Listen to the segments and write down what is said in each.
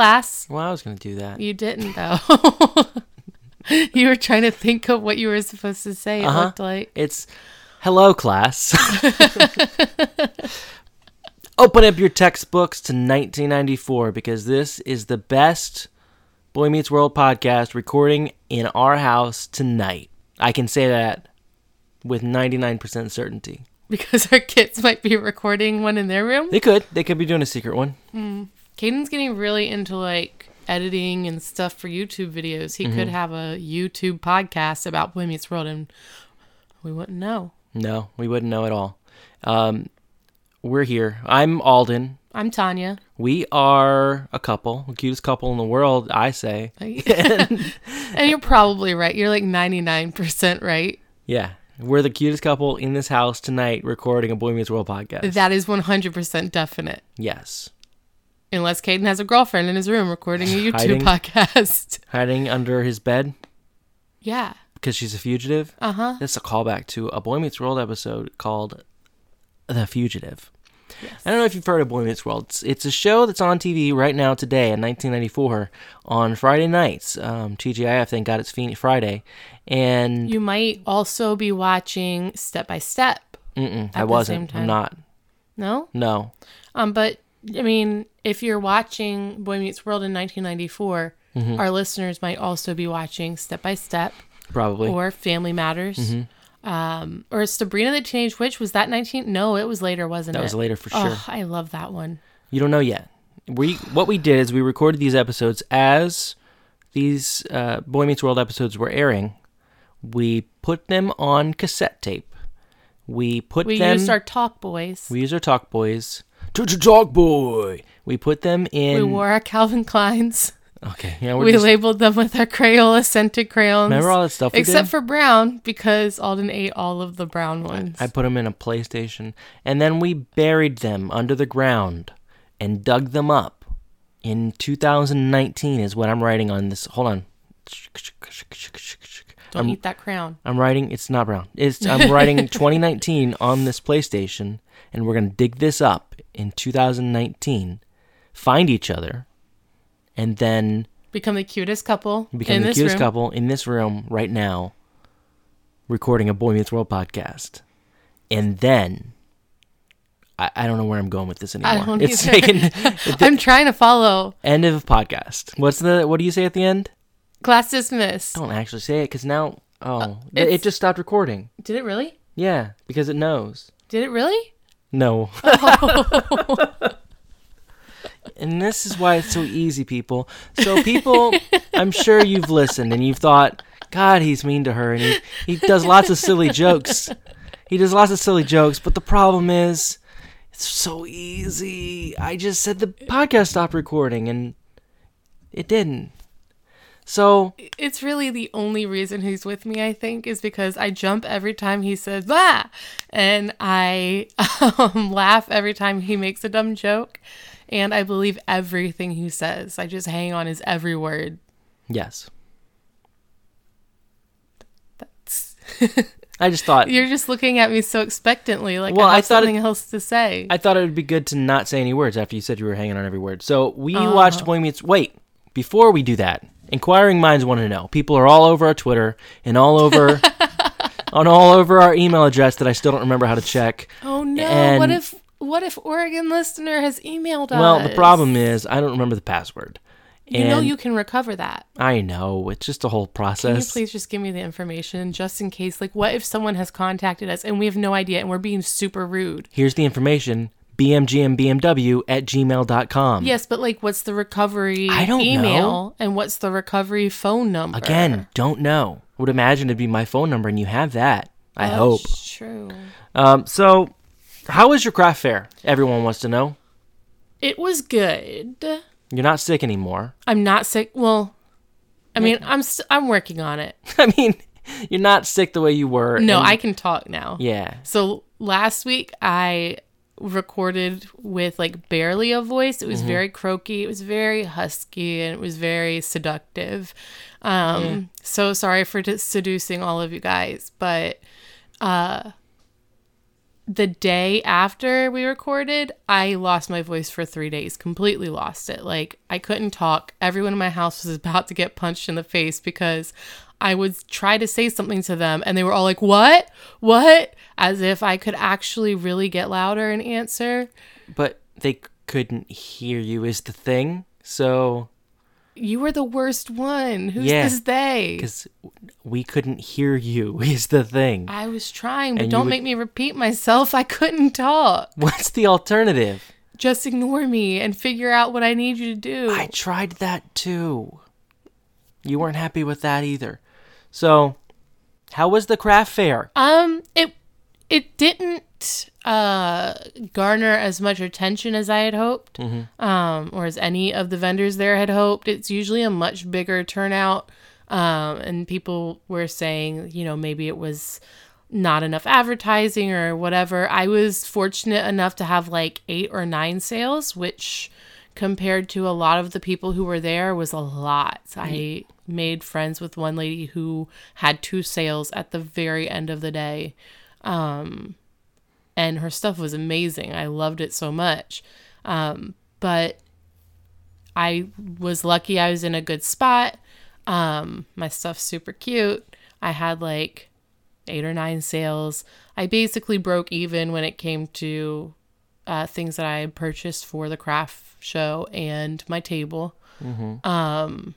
Class. Well, I was going to do that. You didn't though. you were trying to think of what you were supposed to say. It Uh-huh. looked like. It's hello, class. Open up your textbooks to 1994 because this is the best Boy Meets World podcast recording in our house tonight. I can say that with 99% certainty. Because our kids might be recording one in their room. They could. They could be doing a secret one. Caden's getting really into like editing and stuff for YouTube videos. He Mm-hmm. could have a YouTube podcast about Boy Meets World and we wouldn't know. No, we wouldn't know at all. Um, we're here. I'm Alden. I'm Tanya. We are a couple, the cutest couple in the world, I say. and you're probably right. You're like 99% right. Yeah, we're the cutest couple in this house tonight recording a Boy Meets World podcast. That is 100% definite. yes. Unless Caden has a girlfriend in his room recording a YouTube Hiding. podcast. Hiding under his bed Yeah. because she's a fugitive. Uh huh. That's a callback to a Boy Meets World episode called The Fugitive. I don't know if you've heard of Boy Meets World. It's, it's a show that's on TV right now today in 1994 on Friday nights. Um, TGIF then got its Phoenix Friday, and You might also be watching Step by Step. mm-mm, I wasn't. I'm not. No? No. Um, but I mean, if you're watching Boy Meets World in 1994, Mm-hmm. our listeners might also be watching Step by Step Probably. or Family Matters. Mm-hmm. Um, or Sabrina the Teenage Witch. Was that 19? No, it was later, wasn't it? that it? was later for sure. Oh, I love that one. You don't know yet. We what we did is we recorded these episodes as these uh, Boy Meets World episodes were airing. We put them on cassette tape. We put We them. used our Talk Boys. we used our Talk Boys. To Talk Boy. We put them in. We wore our Calvin Kleins. okay. Yeah, we're We just, labeled them with our Crayola scented crayons. remember all that stuff. We Except did? for brown, because Alden ate all of the brown ones. I put them in a PlayStation, and then we buried them under the ground and dug them up. In 2019 is what I'm writing on this. Hold on. Don't I'm- eat that crown. I'm writing. It's not brown. It's I'm writing 2019 on this PlayStation, and we're gonna dig this up in 2019, find each other, and then Become the cutest couple become in the this cutest room. couple in this room right now, recording a Boy Meets World podcast, and then. I, I don't know where I'm going with this anymore. don't it's either. taken I'm trying to follow. end of podcast. What's the what do you say at the end? Class dismissed. Don't actually say it because now oh it, Uh, it's- it just stopped recording. Did it really? Yeah, because it knows. Did it really? No. and this is why it's so easy, people. So, people, I'm sure you've listened and you've thought, God, he's mean to her. And he, he does lots of silly jokes. He does lots of silly jokes. But the problem is, it's so easy. I just said the podcast stopped recording and it didn't. So, It's really the only reason he's with me, I think, is because I jump every time he says, bah! And I um, laugh every time he makes a dumb joke. And I believe everything he says. I just hang on his every word. yes. That's- I just thought You're just looking at me so expectantly, like Well, I I thought it- else to say. I thought it would be good to not say any words after you said you were hanging on every word. So we Oh. watched Boy Meets. Wait, before we do that, inquiring minds want to know. People are all over our Twitter and all over, on all over our email address that I still don't remember how to check. oh no! and- what if what if Oregon listener has emailed us? Well, the problem is I don't remember the password. you know you can recover that. I know it's just a whole process. Can you please just give me the information just in case? Like, what if someone has contacted us and we have no idea and we're being super rude? Here's the information: bmgmbmw at gmail.com. Yes, but like, what's the recovery I don't email know. and what's the recovery phone number? Again, don't know. Would imagine it'd be my phone number, and you have that. I hope. True. Um, so, how was your craft fair? Everyone wants to know. It was good. You're not sick anymore. I'm not sick. Well, I mean, I'm st- I'm working on it. I mean, you're not sick the way you were. No, and- I can talk now. Yeah. So last week I recorded with like barely a voice. It was very croaky. It was very husky and it was very seductive. Um, so sorry for seducing all of you guys, but uh, the day after we recorded, I lost my voice for three days, completely lost it. Like, I couldn't talk. Everyone in my house was about to get punched in the face because I would try to say something to them and they were all like, What? What? As if I could actually really get louder and answer. But they couldn't hear you, is the thing. So, You were the worst one. Who's Yeah. this they? because we couldn't hear you, is the thing. I was trying, but And don't would- make me repeat myself. I couldn't talk. What's the alternative? Just ignore me and figure out what I need you to do. I tried that too. You weren't happy with that either. So, how was the craft fair? Um, it it didn't uh garner as much attention as I had hoped, um, or as any of the vendors there had hoped. It's usually a much bigger turnout, um, and people were saying, you know, maybe it was not enough advertising or whatever. I was fortunate enough to have like eight or nine sales, which compared to a lot of the people who were there was a lot. I made friends with one lady who had two sales at the very end of the day. Um, and her stuff was amazing. I loved it so much. Um, but I was lucky I was in a good spot. Um, my stuff's super cute. I had like eight or nine sales. I basically broke even when it came to uh, things that I had purchased for the craft show and my table. Um,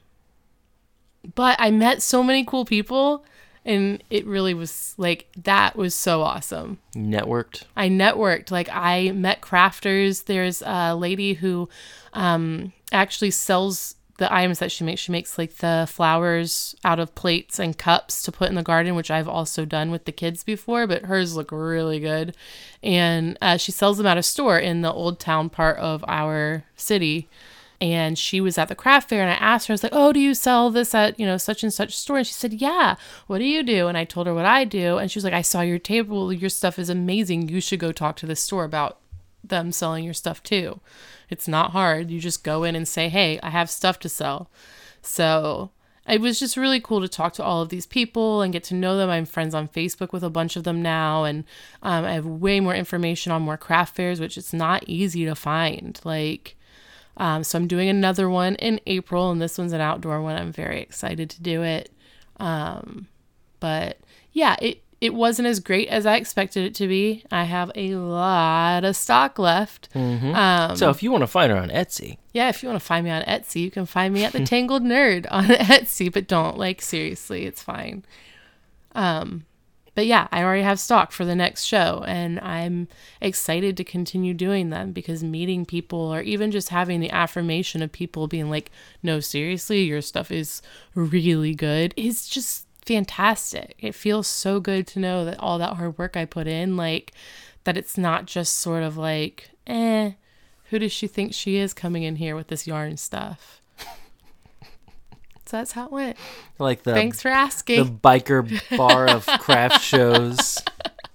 but I met so many cool people, and it really was like that was so awesome. Networked. I networked. Like I met crafters. There's a lady who um, actually sells the items that she makes. She makes like the flowers out of plates and cups to put in the garden, which I've also done with the kids before, but hers look really good. And uh, she sells them at a store in the old town part of our city. And she was at the craft fair, and I asked her, I was like, "Oh, do you sell this at you know such and such store?" And she said, "Yeah." What do you do? And I told her what I do, and she was like, "I saw your table. Your stuff is amazing. You should go talk to this store about them selling your stuff too. It's not hard. You just go in and say, "Hey, I have stuff to sell." So it was just really cool to talk to all of these people and get to know them. I'm friends on Facebook with a bunch of them now, and um, I have way more information on more craft fairs, which it's not easy to find. Like, um, so I'm doing another one in April, and this one's an outdoor one. I'm very excited to do it. Um, but yeah, it it wasn't as great as I expected it to be. I have a lot of stock left. Um, So, if you want to find her on Etsy, yeah, if you want to find me on Etsy, you can find me at the Tangled Nerd on Etsy, but don't like seriously, it's fine. Um but yeah, I already have stock for the next show and I'm excited to continue doing them because meeting people or even just having the affirmation of people being like, "No, seriously, your stuff is really good." is just fantastic. It feels so good to know that all that hard work I put in like that it's not just sort of like, "Eh, who does she think she is coming in here with this yarn stuff? That's how it went. like the Thanks for asking. the biker bar of craft shows.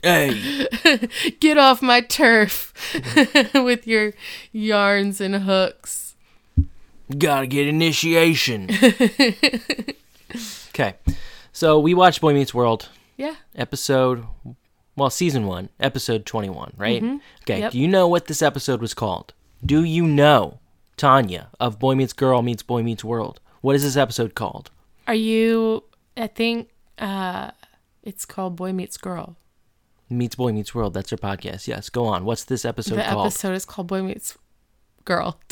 Hey, Get off my turf with your yarns and hooks. gotta get initiation. okay, so we watched Boy Meets World Yeah. episode, well, season one, episode twenty-one, right? Okay. Mm-hmm. Yep. Do you know what this episode was called? Do you know, Tanya of Boy Meets Girl meets Boy Meets World? What is this episode called? Are you, I think uh, it's called Boy Meets Girl. Meets Boy Meets World. That's their podcast. Yes. Go on. What's this episode the called? episode is called Boy Meets Girl.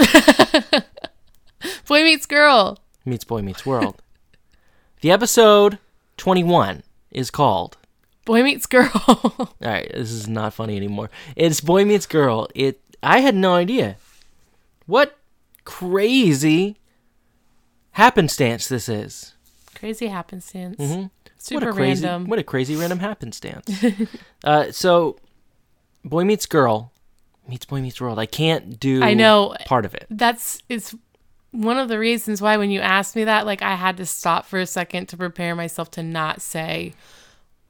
Boy Meets Girl. Meets Boy Meets World. the episode 21 is called. Boy Meets Girl. All right, this is not funny anymore. It's Boy Meets Girl. It. I had no idea. What crazy happenstance this is. Crazy happenstance. Mhm. Super what a crazy, random. What a crazy random happenstance. uh, so, Boy Meets Girl meets Boy Meets World. I can't do. I know. part of it. That's it's one of the reasons why when you asked me that, like I had to stop for a second to prepare myself to not say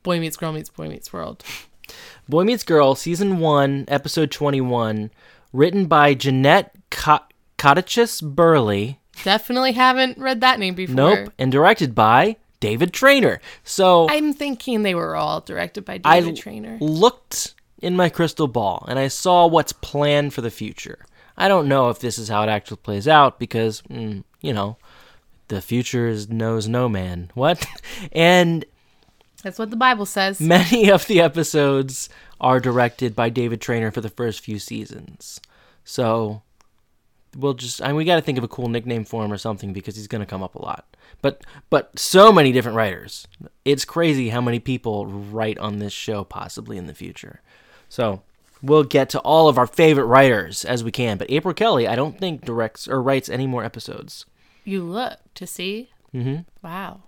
Boy Meets Girl meets Boy Meets World. Boy Meets Girl, season one, episode twenty-one, written by Jeanette Co- Burley. Definitely haven't read that name before. Nope, and directed by David Trainor. So I'm thinking they were all directed by I David Trainor. looked in my crystal ball and I saw what's planned for the future. I don't know if this is how it actually plays out because, mm, you know, the future is knows no man. What? and That's what the Bible says. many of the episodes are directed by David Trainor for the first few seasons. So we'll just I mean, we got to think of a cool nickname for him or something because he's going to come up a lot. But but so many different writers. It's crazy how many people write on this show possibly in the future. So we'll get to all of our favorite writers as we can. But April Kelly, I don't think directs or writes any more episodes. You look to see. Mhm. Wow.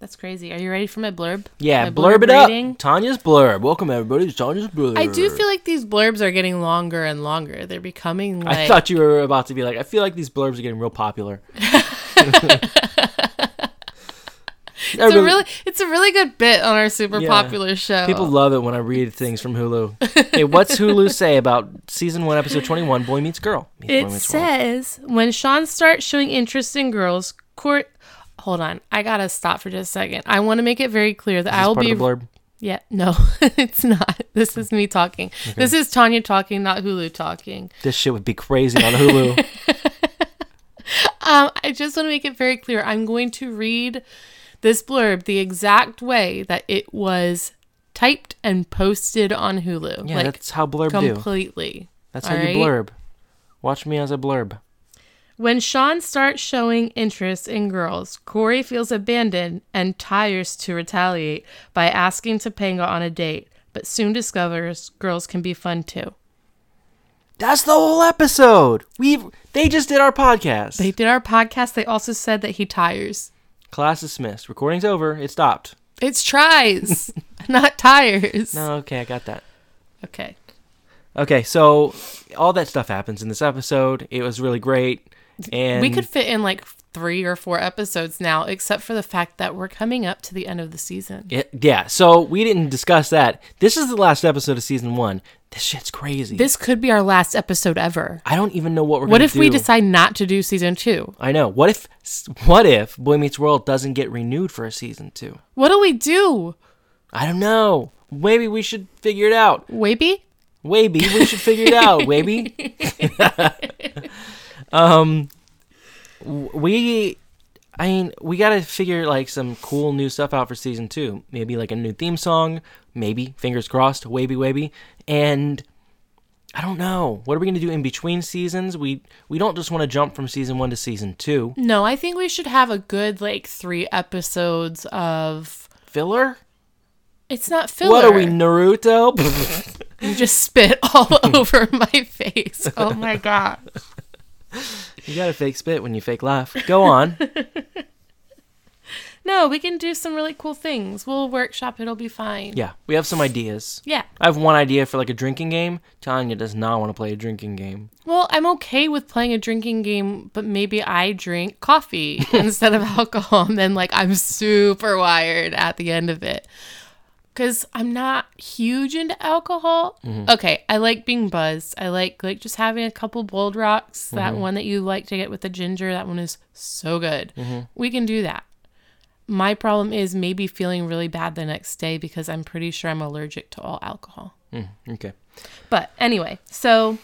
That's crazy. Are you ready for my blurb? Yeah, My blurb, it reading? up. Tanya's blurb. Welcome everybody to Tanya's blurb. I do feel like these blurbs are getting longer and longer. They're becoming like I thought you were about to be like, I feel like these blurbs are getting real popular. it's a really it's a really good bit on our super Yeah. popular show. People love it when I read things from Hulu. hey, what's Hulu say about season one, episode twenty-one? Boy meets girl. Meets It Boy Meets World. says when Sean starts showing interest in girls, court. Hold on, I gotta stop for just a second. I want to make it very clear that I'll be. blurb. Yeah, no, it's not. This is me talking. This is Tanya talking, not Hulu talking. This shit would be crazy on Hulu. Um, I just want to make it very clear. I'm going to read this blurb the exact way that it was typed and posted on Hulu. Yeah, like that's how blurb do. completely. That's how you blurb. Watch me as a blurb. When Sean starts showing interest in girls, Corey feels abandoned and tires to retaliate by asking Topanga on a date, but soon discovers girls can be fun too. That's the whole episode. We've they just did our podcast. They did our podcast. They also said that he tires. Class dismissed. Recording's over. It stopped. It's tries, not tires. No, okay, I got that. Okay. Okay, so all that stuff happens in this episode. It was really great. And we could fit in like three or four episodes now, except for the fact that we're coming up to the end of the season. It, yeah, so we didn't discuss that. This is the last episode of season one. This shit's crazy. This could be our last episode ever. I don't even know what we're What if we decide not to do season two? I know. What if what if Boy Meets World doesn't get renewed for a season two? What do we do? I don't know. Maybe we should figure it out. Maybe. Maybe we should figure it out. Maybe. um, we. I mean, we gotta figure like some cool new stuff out for season two. Maybe like a new theme song. Maybe fingers crossed. Wavy wavy. And I don't know. What are we gonna do in between seasons? We we don't just want to jump from season one to season two. No, I think we should have a good like three episodes of. Filler? It's not filler. What are we, Naruto? You just spit all over my face. Oh my god. You got to fake spit when you fake laugh. Go on. No, we can do some really cool things. We'll workshop. It'll be fine. yeah, we have some ideas. Yeah. I have one idea for like a drinking game. Tanya does not want to play a drinking game. Well, I'm okay with playing a drinking game, but maybe I drink coffee instead of alcohol, and then like I'm super wired at the end of it. Cause I'm not huge into alcohol. Mm-hmm. Okay, I like being buzzed. I like like just having a couple bold rocks. That mm-hmm. one that you like to get with the ginger, that one is so good. Mm-hmm. We can do that. My problem is maybe feeling really bad the next day because I'm pretty sure I'm allergic to all alcohol. Mm, okay. But anyway, so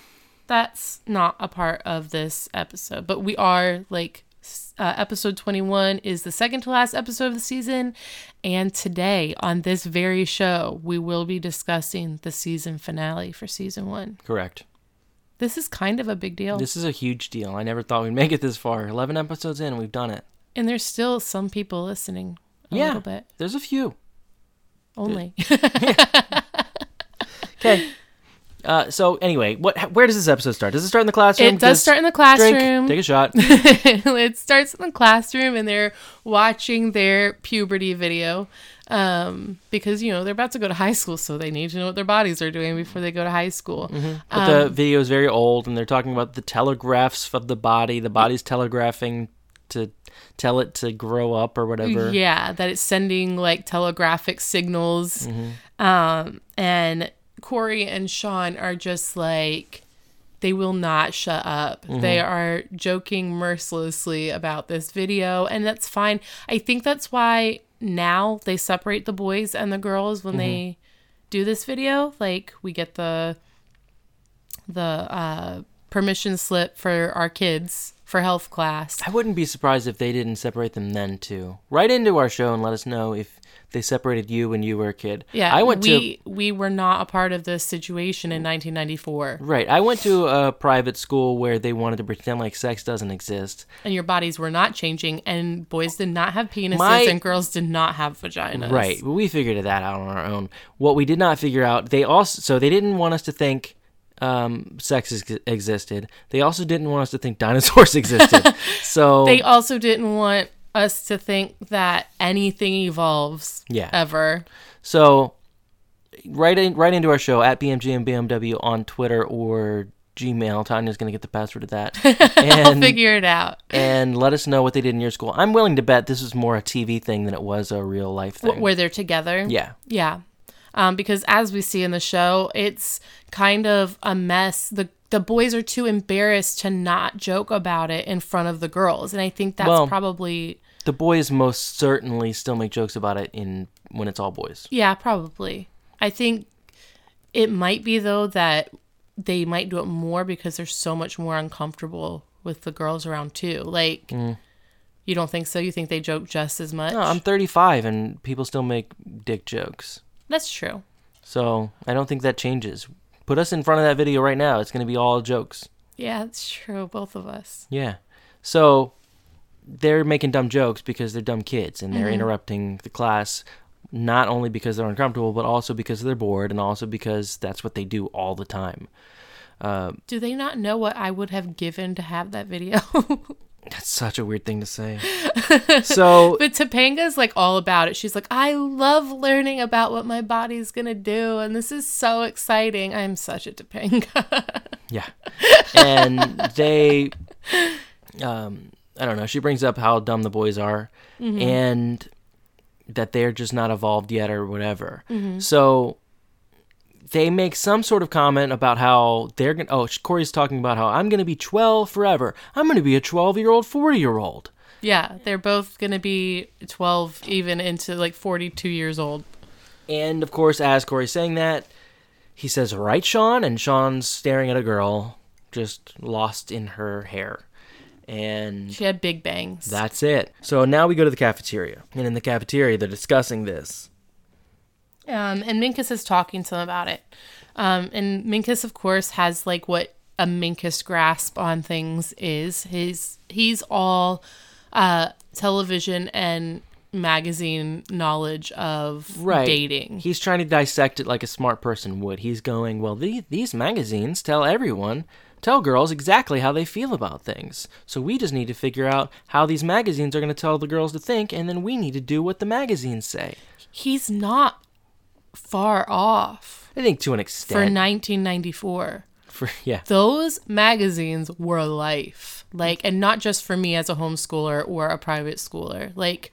that's not a part of this episode, but we are like uh, episode 21 is the second to last episode of the season. And today on this very show, we will be discussing the season finale for season one. Correct. This is kind of a big deal. This is a huge deal. I never thought we'd make it this far. 11 episodes in, we've done it. and there's still some people listening a Yeah. little bit There's a few. only. Okay. Uh, so anyway, what? Where does this episode start? Does it start in the classroom? it does start in the classroom. Drink, take a shot. it starts in the classroom and they're watching their puberty video um, because you know they're about to go to high school so they need to know what their bodies are doing before they go to high school But the video is very old, and they're talking about the telegraphs of the body. The body's telegraphing to tell it to grow up or whatever. yeah that it's sending like telegraphic signals um, and corey and sean are just like they will not shut up they are joking mercilessly about this video and that's fine i think that's why now they separate the boys and the girls when they do this video. Like we get the the uh, permission slip for our kids for health class. I wouldn't be surprised if they didn't separate them then too. Write into our show and let us know if they separated you when you were a kid. Yeah, I went to we we were not a part of this situation in 1994, right. I went to a private school where they wanted to pretend like sex doesn't exist. and your bodies were not changing, and boys did not have penises, My- and girls did not have vaginas. Right. But we figured that out on our own. What we did not figure out, they also so they didn't want us to think um, sex ex- existed. They also didn't want us to think dinosaurs existed. so They also didn't want us to think that anything evolves Yeah. ever. So, right in, right into our show at BMG and BMW on Twitter or Gmail. Tanya's gonna get the password to that, I'll and figure it out. and let us know what they did in your school. I'm willing to bet this is more a TV thing than it was a real life thing. Where they're together. yeah, Yeah. Um, because as we see in the show, it's kind of a mess. The the boys are too embarrassed to not joke about it in front of the girls. And I think that's Well- probably the boys most certainly still make jokes about it in when it's all boys. yeah, probably. I think it might be though that they might do it more because they're so much more uncomfortable with the girls around too. Like mm. you don't think so? You think they joke just as much? No, I'm 35 and people still make dick jokes. That's true. So I don't think that changes. Put us in front of that video right now. It's going to be all jokes. Yeah, that's true. Both of us. Yeah. So they're making dumb jokes because they're dumb kids and they're interrupting the class not only because they're uncomfortable but also because they're bored and also because that's what they do all the time. Do they not know what I would have given to have that video? That's such a weird thing to say. so But Topanga's like all about it. She's like, I love learning about what my body's gonna do, and this is so exciting. I'm such a Topanga. Yeah. And they um I don't know, she brings up how dumb the boys are mm-hmm. and that they're just not evolved yet or whatever. Mm-hmm. So they make some sort of comment about how they're going to, oh, Corey's talking about how I'm going to be 12 forever. I'm going to be a 12 year old, 40 year old. yeah, they're both gonna be 12, even into like 42 years old. And of course, as Corey's saying that, he says, Right, Sean? And Sean's staring at a girl just lost in her hair. And She had big bangs. That's it. So now we go to the cafeteria. And in the cafeteria, they're discussing this. Um, and Minkus is talking to them about it. Um, and Minkus, of course, has like what a Minkus grasp on things is. His he's all uh, television and magazine knowledge of Right. dating. He's trying to dissect it like a smart person would. He's going, well, the, these magazines tell everyone, tell girls exactly how they feel about things. So we just need to figure out how these magazines are going to tell the girls to think, and then we need to do what the magazines say. He's not far off I think to an extent. for 1994. For, yeah. Those magazines were life. Like, and not just for me as a homeschooler or a private schooler. Like,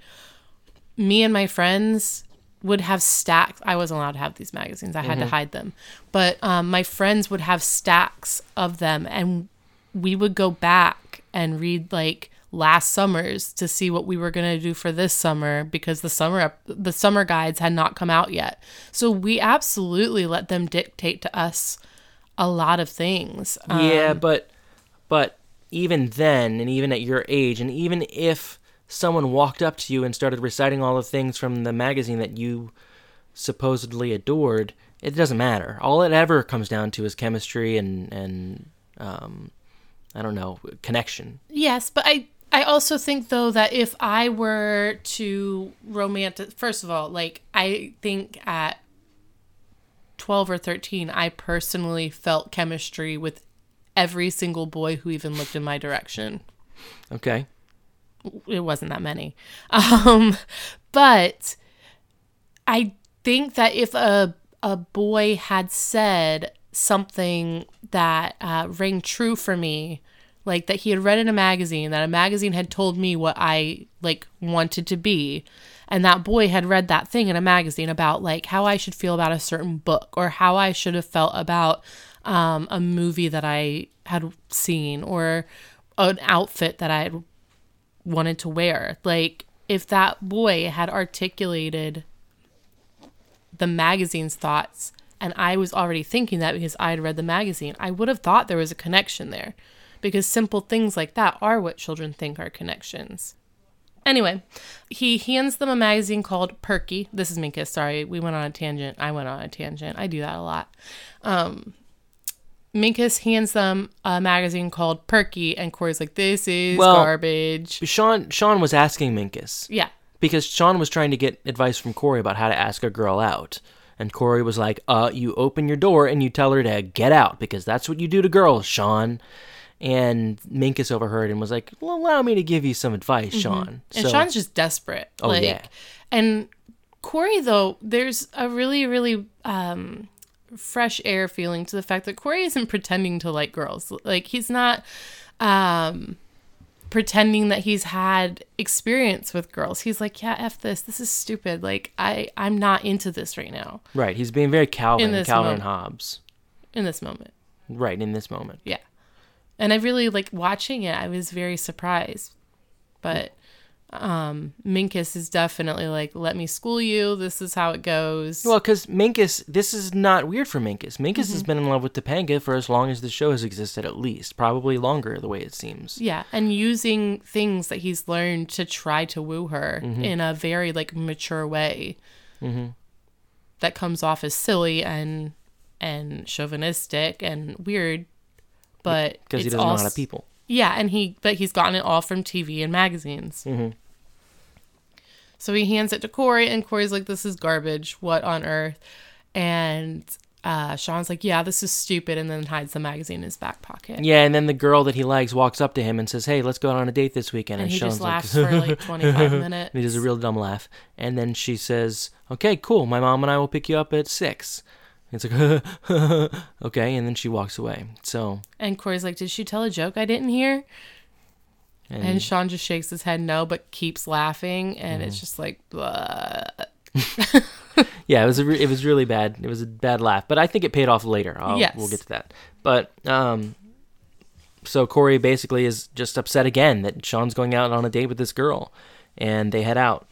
me and my friends would have stacks. I wasn't allowed to have these magazines. I had to hide them. But um, my friends would have stacks of them, and we would go back and read like last summers to see what we were going to do for this summer because the summer the summer guides had not come out yet. So we absolutely let them dictate to us a lot of things. Um, Yeah, but but even then, and even at your age, and even if someone walked up to you and started reciting all the things from the magazine that you supposedly adored, it doesn't matter. All it ever comes down to is chemistry and and um, I don't know connection. Yes, but I I also think though that if I were to romantic first of all, like I think at 12 or 13 I personally felt chemistry with every single boy who even looked in my direction. Okay. It wasn't that many. Um but I think that if a a boy had said something that uh, rang true for me, like that he had read in a magazine, that a magazine had told me what I like wanted to be, and that boy had read that thing in a magazine about like how I should feel about a certain book or how I should have felt about um, a movie that I had seen or an outfit that I had wanted to wear. Like if that boy had articulated the magazine's thoughts and I was already thinking that because I had read the magazine, I would have thought there was a connection there because simple things like that are what children think are connections. Anyway, he hands them a magazine called Perky. This is Minkus. Sorry, we went on a tangent. I went on a tangent. I do that a lot. Um, Minkus hands them a magazine called Perky, and Corey's like, "This is Well- garbage." Sean Sean was asking Minkus Yeah, because Sean was trying to get advice from Corey about how to ask a girl out. And Corey was like, uh, you open your door and you tell her to get out because that's what you do to girls, Sean. And Minkus overheard and was like, well, allow me to give you some advice, Sean. and Sean's just desperate. Oh, like, yeah. And Corey, though, there's a really, really um, fresh air feeling to the fact that Corey isn't pretending to like girls. Like, he's not um, pretending that he's had experience with girls. He's like, yeah, f this. This is stupid. Like, I I'm not into this right now. right. He's being very Calvin, Calvin moment. Hobbes. In this moment, Right, in this moment. yeah. And I really like watching it. I was very surprised, but um Minkus is definitely like, let me school you. This is how it goes. Well, because Minkus, this is not weird for Minkus. Minkus Mm-hmm. has been in love with Topanga for as long as the show has existed, at least. Probably longer, the way it seems. Yeah, and using things that he's learned to try to woo her Mm-hmm. in a very like mature way. That comes off as silly and and chauvinistic and weird, but Because he doesn't know also, how to people. Yeah, and he but he's gotten it all from TV and magazines. Mm-hmm. So he hands it to Corey, and Corey's like, "This is garbage. What on earth?" And uh, Sean's like, "Yeah, this is stupid," and then hides the magazine in his back pocket. Yeah, and then the girl that he likes walks up to him and says, "Hey, let's go out on a date this weekend." and he Sean's just like, laughs for like 25 minutes. and he does a real dumb laugh, and then she says, "Okay, cool. My mom and I will pick you up at 6. It's like, okay, and then she walks away. So, And Corey's like, Did she tell a joke I didn't hear? And, And Sean just shakes his head no, but keeps laughing. And Mm-hmm. it's just like, yeah, it was a re- it was really bad. It was a bad laugh, but I think it paid off later. I'll, Yes. we'll get to that. But um, so Corey basically is just upset again that Sean's going out on a date with this girl, and they head out.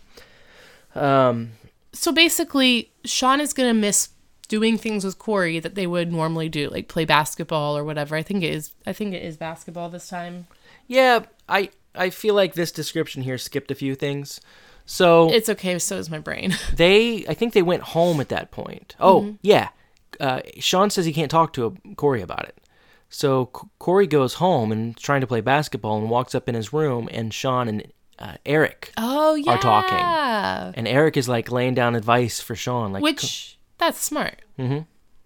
Um, So basically, Sean is going to miss doing things with Corey that they would normally do, like play basketball or whatever. I think it is. I think it is basketball this time. yeah, I I feel like this description here skipped a few things. So It's okay. So is my brain. they I think they went home at that point. Oh yeah, uh, Sean says he can't talk to Corey about it. So C- Corey goes home and trying to play basketball and walks up in his room and Sean and uh, Eric Oh yeah. Are talking. and Eric is like laying down advice for Sean. Like Which that's smart. Mhm.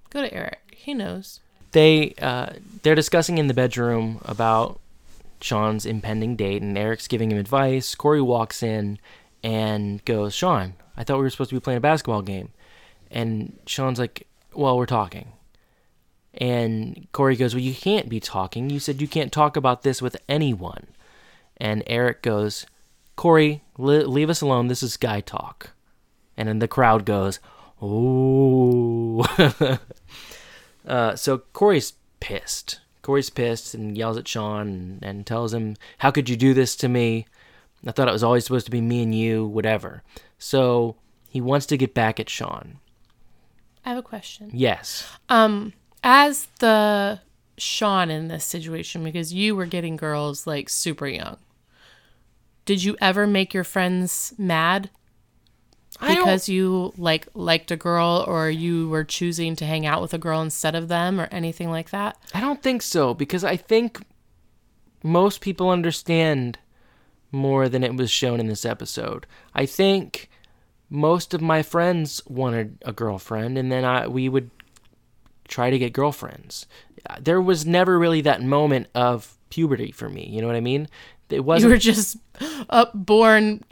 Go to Eric. He knows. they uh, they're discussing in the bedroom about Sean's impending date, and Eric's giving him advice. Corey walks in and goes, "Sean, I thought we were supposed to be playing a basketball game," and Sean's like, "Well, we're talking." And Corey goes, "Well, you can't be talking. You said you can't talk about this with anyone." And Eric goes, "Corey, li- leave us alone. This is guy talk." And then the crowd goes, "Oh." Uh, so Corey's pissed. Corey's pissed and yells at Sean and, and tells him, How could you do this to me? I thought it was always supposed to be me and you, whatever. So he wants to get back at Sean. I have a question. Yes. Um, as the Sean in this situation, because you were getting girls like super young, did you ever make your friends mad because you like liked a girl or you were choosing to hang out with a girl instead of them or anything like that? I don't think so because I think most people understand more than it was shown in this episode. I think most of my friends wanted a girlfriend and then I we would try to get girlfriends. There was never really that moment of puberty for me, you know what I mean? It You wasn't were just up born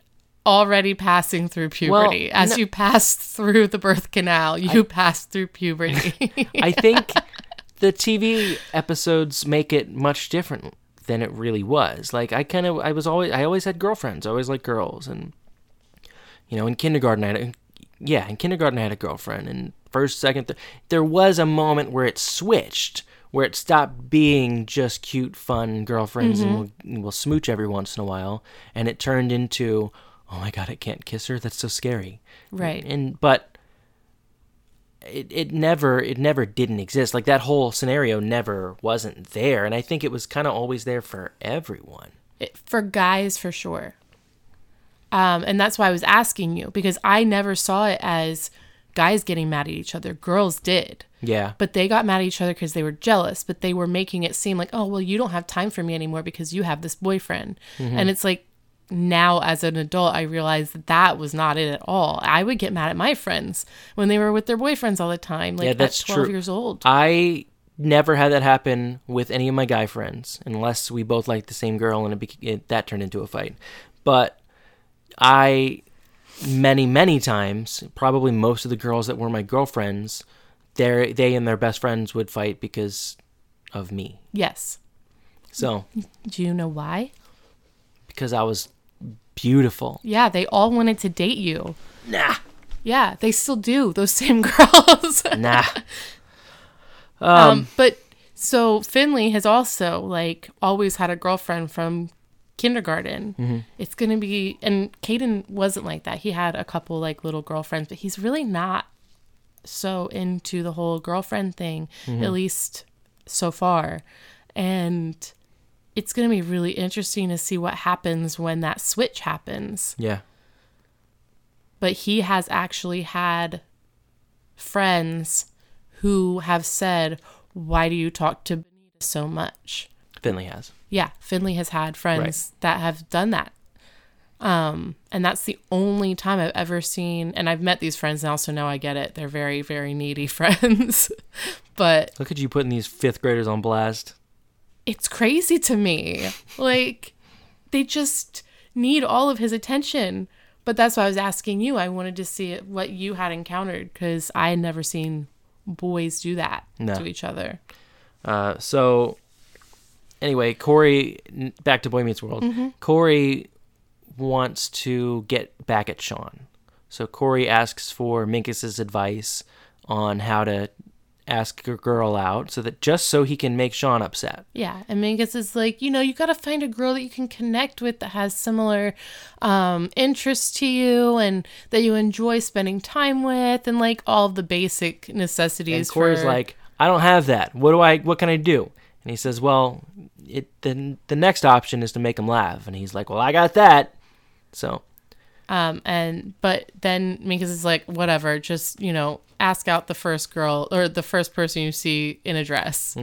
already passing through puberty. As no- you passed through the birth canal, you passed through puberty. I think the TV episodes make it much different than it really was. Like I kind of I was always I always had girlfriends. I always liked girls and you know, in kindergarten I had a, yeah, in kindergarten I had a girlfriend and first second th- there was a moment where it switched where it stopped being just cute fun girlfriends and mm-hmm. we'll, we'll smooch every once in a while and it turned into oh my god, I can't kiss her. That's so scary. right. And but it, it never it never didn't exist. Like that whole scenario never wasn't there, and I think it was kind of always there for everyone. It, for guys, for sure. Um, and that's why I was asking you because I never saw it as guys getting mad at each other. Girls did. Yeah. But they got mad at each other because they were jealous, but they were making it seem like, oh, well, you don't have time for me anymore because you have this boyfriend. And it's like, now as an adult, I realized that that was not it at all. I would get mad at my friends when they were with their boyfriends all the time, like Yeah, that's at 12 true. years old. I never had that happen with any of my guy friends, unless we both liked the same girl and it, it that turned into a fight. But I, many many times, probably most of the girls that were my girlfriends, they they and their best friends would fight because of me. Yes. So Do you know why? because I was beautiful. Yeah, they all wanted to date you. Nah, Yeah, they still do, those same girls. nah. Um, um, but so Finley has also like always had a girlfriend from kindergarten. Mm-hmm. It's gonna be, and Caden wasn't like that. He had a couple like little girlfriends, but he's really not so into the whole girlfriend thing, mm-hmm. at least so far. And it's gonna be really interesting to see what happens when that switch happens. Yeah, But he has actually had friends who have said, Why do you talk to Benita so much? Finley has. Yeah, Finley has had friends that have done that. Um, and that's the only time I've ever seen, and I've met these friends now, so now I get it. They're very, very needy friends. but Look at you putting these fifth graders on blast. It's crazy to me. Like, they just need all of his attention. But that's why I was asking you. I wanted to see what you had encountered because I had never seen boys do that No. to each other. Uh, so anyway, Corey, back to Boy Meets World. Mm-hmm. Corey wants to get back at Sean. So Corey asks for Minkus's advice on how to ask a girl out, so that just so he can make Sean upset. Yeah, and Minkus is like, you know, you got to find a girl that you can connect with that has similar um, interests to you and that you enjoy spending time with, and like all the basic necessities. And Corey's for- like, I don't have that. What do I? What can I do? And he says, Well, it then the next option is to make him laugh. And he's like, Well, I got that. So Um, and but then Minkus is like, whatever, just you know, ask out the first girl or the first person you see in a dress,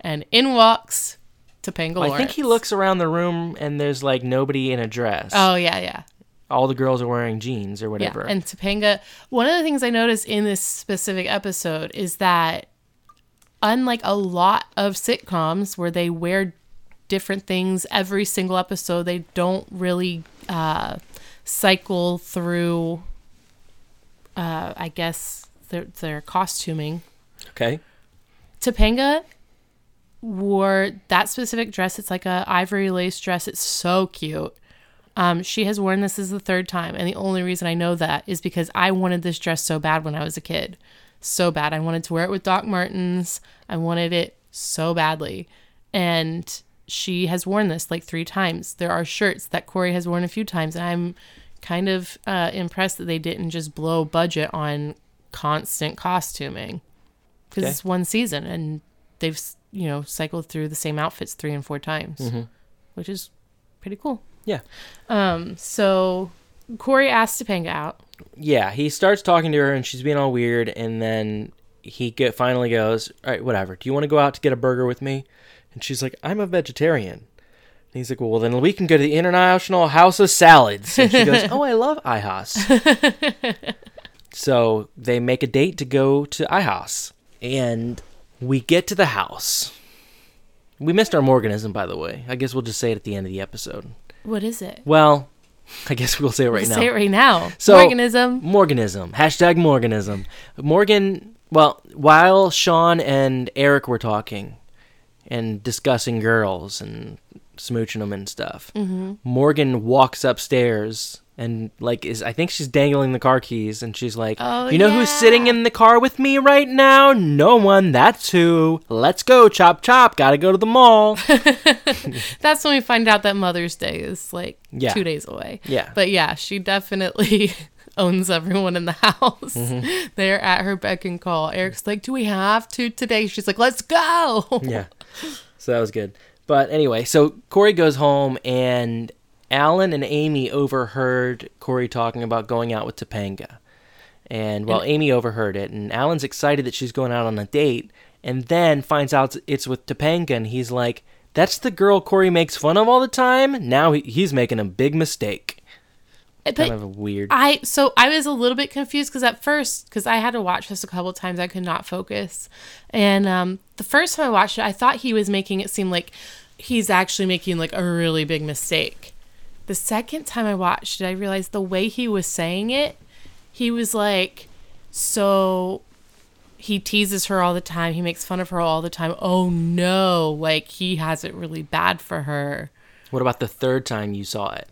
and in walks Topanga Mm-hmm. I think he looks around the room and there's like nobody in a dress. Oh yeah, yeah, All the girls are wearing jeans or yeah. whatever. And Topanga. One of the things I noticed in this specific episode is that, unlike a lot of sitcoms where they wear different things every single episode, they don't really uh, cycle through. Uh, I guess their their costuming okay. Topanga wore that specific dress. It's like a ivory lace dress. It's so cute. Um, she has worn this is the third time, and the only reason I know that is because I wanted this dress so bad when I was a kid, so bad. I wanted to wear it with Doc Martens. I wanted it so badly, and she has worn this like three times. There are shirts that Corey has worn a few times, and I'm kind of uh, impressed that they didn't just blow budget on constant costuming because Okay. it's one season and they've you know cycled through the same outfits three and four times, which is pretty cool. Yeah. Um, so Corey asked Topanga out. Yeah, he starts talking to her and she's being all weird and then he get finally goes, "All right, whatever. Do you want to go out to get a burger with me?" And she's like, "I'm a vegetarian." And he's like, "Well, then we can go to the International House of Salads." And she goes, "Oh, I love IHOS." so they make a date to go to IHOS, and we get to the house. We missed our Morganism, by the way. I guess we'll just say it at the end of the episode. What is it? Well, I guess we'll say it right now. Say it right now. So- Morganism. Morganism. Hashtag Morganism. Morgan, well, while Sean and Eric were talking and discussing girls and smooching them and stuff, Mm-hmm. Morgan walks upstairs and, like, is I think she's dangling the car keys and she's like, Oh, You know who's sitting in the car with me right now? No one. That's who. Let's go, chop chop. Gotta go to the mall. That's when we find out that Mother's Day is like Yeah. two days away. Yeah. But yeah, she definitely owns everyone in the house. Mm-hmm. They're at her beck and call. Eric's like, "Do we have to today?" She's like, "Let's go." yeah. So that was good. But anyway, so Corey goes home and Alan and Amy overheard Corey talking about going out with Topanga. And well, Amy overheard it, and Alan's excited that she's going out on a date, and then finds out it's with Topanga, and he's like, "That's the girl Corey makes fun of all the time." Now he, he's making a big mistake. But Kind of a weird. I so I was a little bit confused because at first, because I had to watch this a couple times, I could not focus. And um, the first time I watched it, I thought he was making it seem like he's actually making like a really big mistake. The second time I watched it, I realized the way he was saying it, he was like, so he teases her all the time. He makes fun of her all the time. Oh no, like he has it really bad for her. what about the third time you saw it?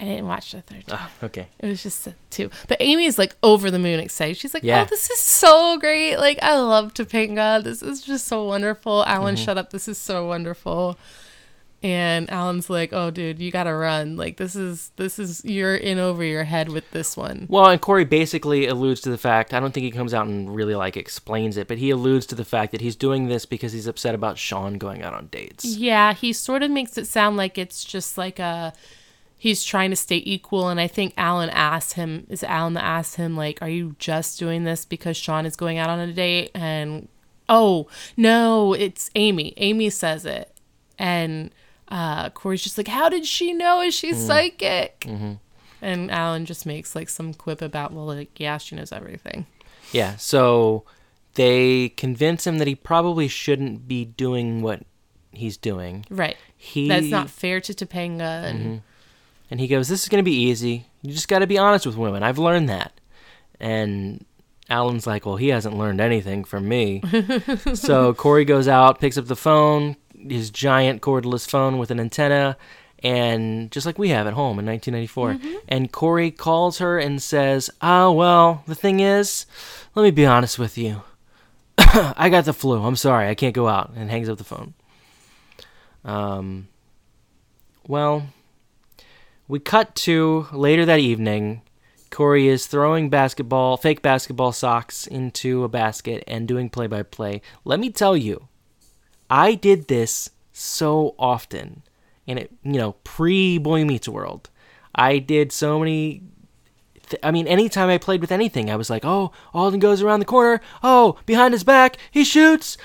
I didn't watch the third time. Ah, okay. It was just two. But Amy's like over the moon excited. She's like, Yeah. oh, this is so great. Like, I love Topanga. This is just so wonderful. Alan, Mm-hmm. shut up. This is so wonderful. And Alan's like, oh, dude, you got to run. Like, this is, this is, you're in over your head with this one. Well, and Corey basically alludes to the fact, I don't think he comes out and really like explains it, but he alludes to the fact that he's doing this because he's upset about Sean going out on dates. Yeah, he sort of makes it sound like it's just like a he's trying to stay equal and I think Alan asked him is Alan that asked him like are you just doing this because Sean is going out on a date? And oh no it's Amy. Amy says it. And uh Corey's just like how did she know? Is she mm-hmm. psychic? Mm-hmm. And Alan just makes like some quip about well like yeah she knows everything. Yeah, so they convince him that he probably shouldn't be doing what he's doing. right. He that's not fair to Topanga and mm-hmm. And he goes, "This is going to be easy. You just got to be honest with women. I've learned that." And Alan's like, "Well, he hasn't learned anything from me." so Corey goes out, picks up the phone, his giant cordless phone with an antenna, and just like we have at home in 1994. And Corey calls her and says, "Ah, well, the thing is, let me be honest with you. I got the flu. I'm sorry, I can't go out." And hangs up the phone. Um. Well, we cut to later that evening. Corey is throwing basketball, fake basketball socks into a basket and doing play by play. Let me tell you, I did this so often. And it, you know, pre Boy Meets World. I did so many. Th- I mean, anytime I played with anything, I was like, oh, Alden goes around the corner. Oh, behind his back, he shoots.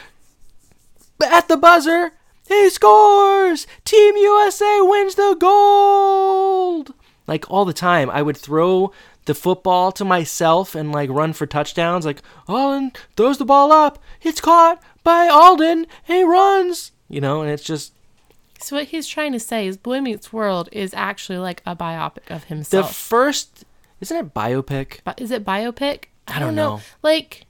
At the buzzer, he scores! Team USA wins the gold! Like all the time, I would throw the football to myself and like run for touchdowns. Like, Alden throws the ball up, it's caught by Alden, he runs! You know, and it's just So what he's trying to say is Boy Meets World is actually like a biopic of himself. the first. Isn't it biopic? But is it biopic? I don't know. Like,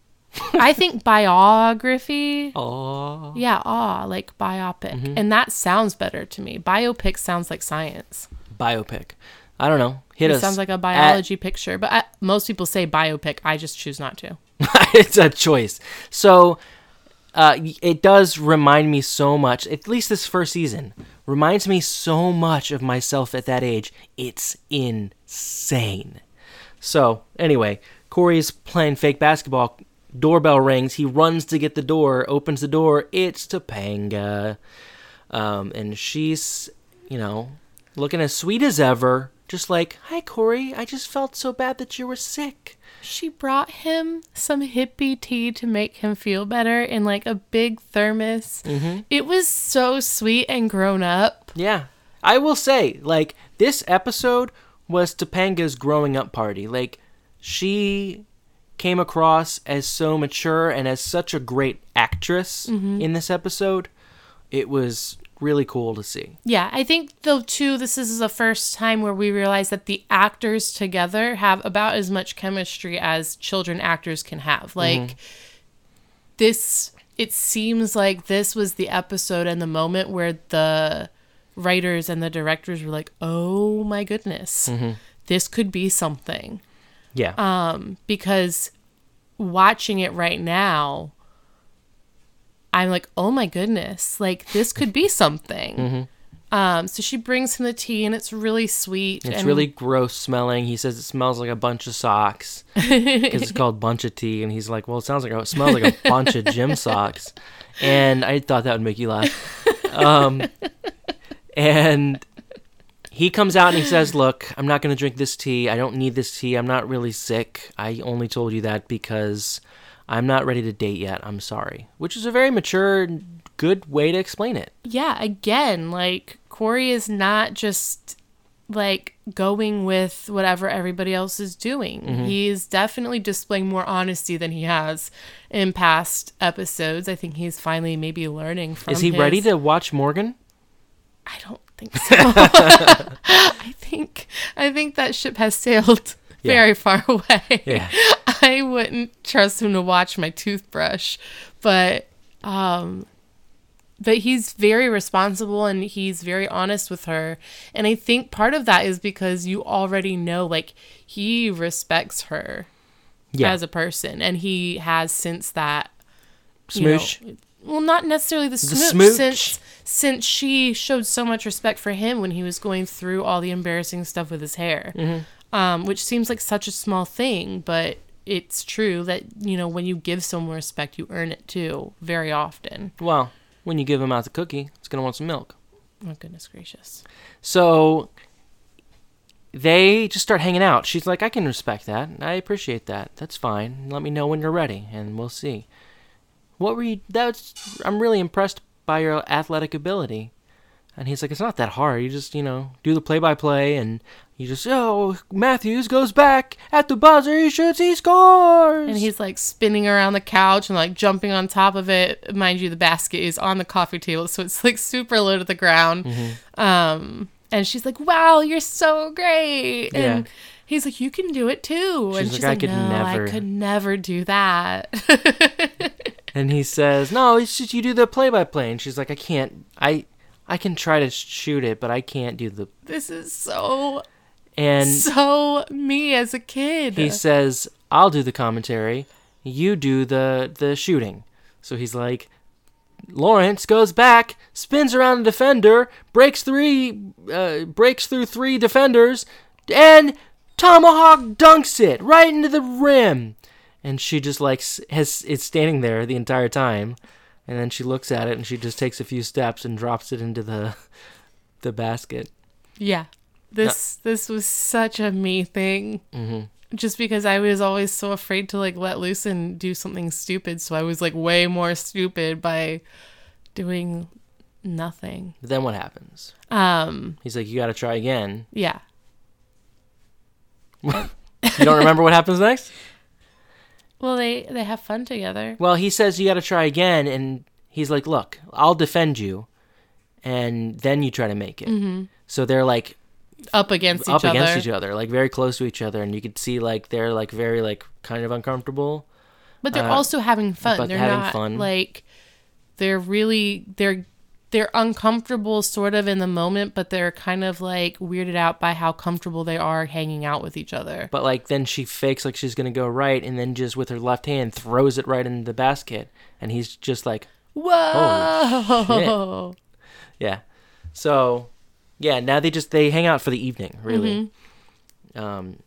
I think biography. Oh. Yeah, aw, like biopic, Mm-hmm. and that sounds better to me. Biopic sounds like science. Biopic. I don't know. Hit It us. sounds like a at- biology picture, but I, most people say biopic. I just choose not to. it's a choice. So uh, it does remind me so much, at least this first season, reminds me so much of myself at that age. It's insane. So, anyway, Corey's playing fake basketball. Doorbell rings. He runs to get the door, opens the door. It's Topanga. Um, and she's, you know, looking as sweet as ever. Just like, hi, Corey. I just felt so bad that you were sick. She brought him some hippie tea to make him feel better in like a big thermos. Mm-hmm. It was so sweet and grown up. Yeah. I will say, like, this episode was Topanga's growing up party. Like, she came across as so mature and as such a great actress mm-hmm. in this episode. It was really cool to see. Yeah, I think though too this is the first time where we realize that the actors together have about as much chemistry as children actors can have. Mm-hmm. Like this it seems like this was the episode and the moment where the writers and the directors were like, "Oh my goodness. Mm-hmm. This could be something." Yeah. Um because watching it right now I'm like, "Oh my goodness. Like this could be something." Um, so she brings him the tea, and it's really sweet. It's and really gross smelling. He says it smells like a bunch of socks because it's called bunch of tea, and he's like, "Well, it sounds like it smells like a bunch of gym socks," and I thought that would make you laugh. Um, and he comes out and he says, "Look, I'm not going to drink this tea. I don't need this tea. I'm not really sick. I only told you that because I'm not ready to date yet. I'm sorry." Which is a very mature, good way to explain it. yeah, again, like Corey is not just like going with whatever everybody else is doing. Mm-hmm. He's definitely displaying more honesty than he has in past episodes. I think he's finally maybe learning from Is he his- ready to watch Morgan? I don't think so. I think I think that ship has sailed Yeah. very far away. Yeah. I wouldn't trust him to watch my toothbrush, but um but he's very responsible and he's very honest with her. And I think part of that is because you already know like he respects her Yeah. as a person and he has since that you know, well, not necessarily the smooch, smooch. since since she showed so much respect for him when he was going through all the embarrassing stuff with his hair, Mm-hmm. um, which seems like such a small thing, but it's true that you know when you give someone respect, you earn it too, very often. Well, when you give him out the cookie, it's gonna want some milk. Oh goodness gracious! So they just start hanging out. She's like, I can respect that. I appreciate that. That's fine. Let me know when you're ready, and we'll see. What were you? That's. I'm really impressed by your athletic ability. And he's like, it's not that hard. You just, you know, do the play-by-play, and you just, oh, Matthews goes back at the buzzer. He shoots. He scores. And he's like spinning around the couch and like jumping on top of it. Mind you, the basket is on the coffee table, so it's like super low to the ground. Mm-hmm. Um, and she's like, "Wow, you're so great!" And he's like, "You can do it too." and She's she's like, "I like, could "No, never." I could never do that." And he says, "No, it's just you do the play-by-play." And she's like, "I can't. I, I can try to shoot it, but I can't do the." this is so And so me as a kid. he says, "I'll do the commentary. You do the the shooting." So he's like, Lawrence goes back, spins around the defender, breaks three, uh, breaks through three defenders, and tomahawk dunks it right into the rim. And she just like has it's standing there the entire time, and then she looks at it and she just takes a few steps and drops it into the the basket. yeah, this this was such a me thing. Mhm. Just because I was always so afraid to like let loose and do something stupid, so I was like way more stupid by doing nothing. But then what happens? Um, He's like, "You got to try again." yeah. You don't remember what happens next? Well, they they have fun together. Well, he says you got to try again, and he's like, "Look, I'll defend you, and then you try to make it." So they're like Up against up each other. against each other, like very close to each other, and you could see like they're like very like kind of uncomfortable. But they're Uh, also having fun. but They're having not fun. like they're really they're they're uncomfortable sort of in the moment, but they're kind of like weirded out by how comfortable they are hanging out with each other. But like then she fakes like she's gonna go right, and then just with her left hand throws it right into the basket, and he's just like, Whoa! yeah. So yeah, now they just they hang out for the evening, really. Mm-hmm. Um,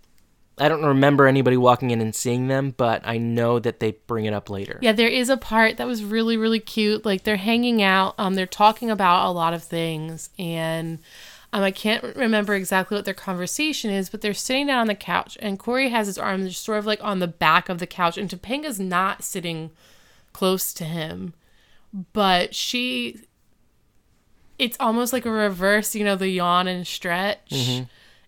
I don't remember anybody walking in and seeing them, but I know that they bring it up later. Yeah, there is a part that was really really cute. Like they're hanging out, um they're talking about a lot of things and um, I can't remember exactly what their conversation is, but they're sitting down on the couch, and Corey has his arms just sort of like on the back of the couch, and Topanga's not sitting close to him, but she. It's almost like a reverse, you know, the yawn and stretch.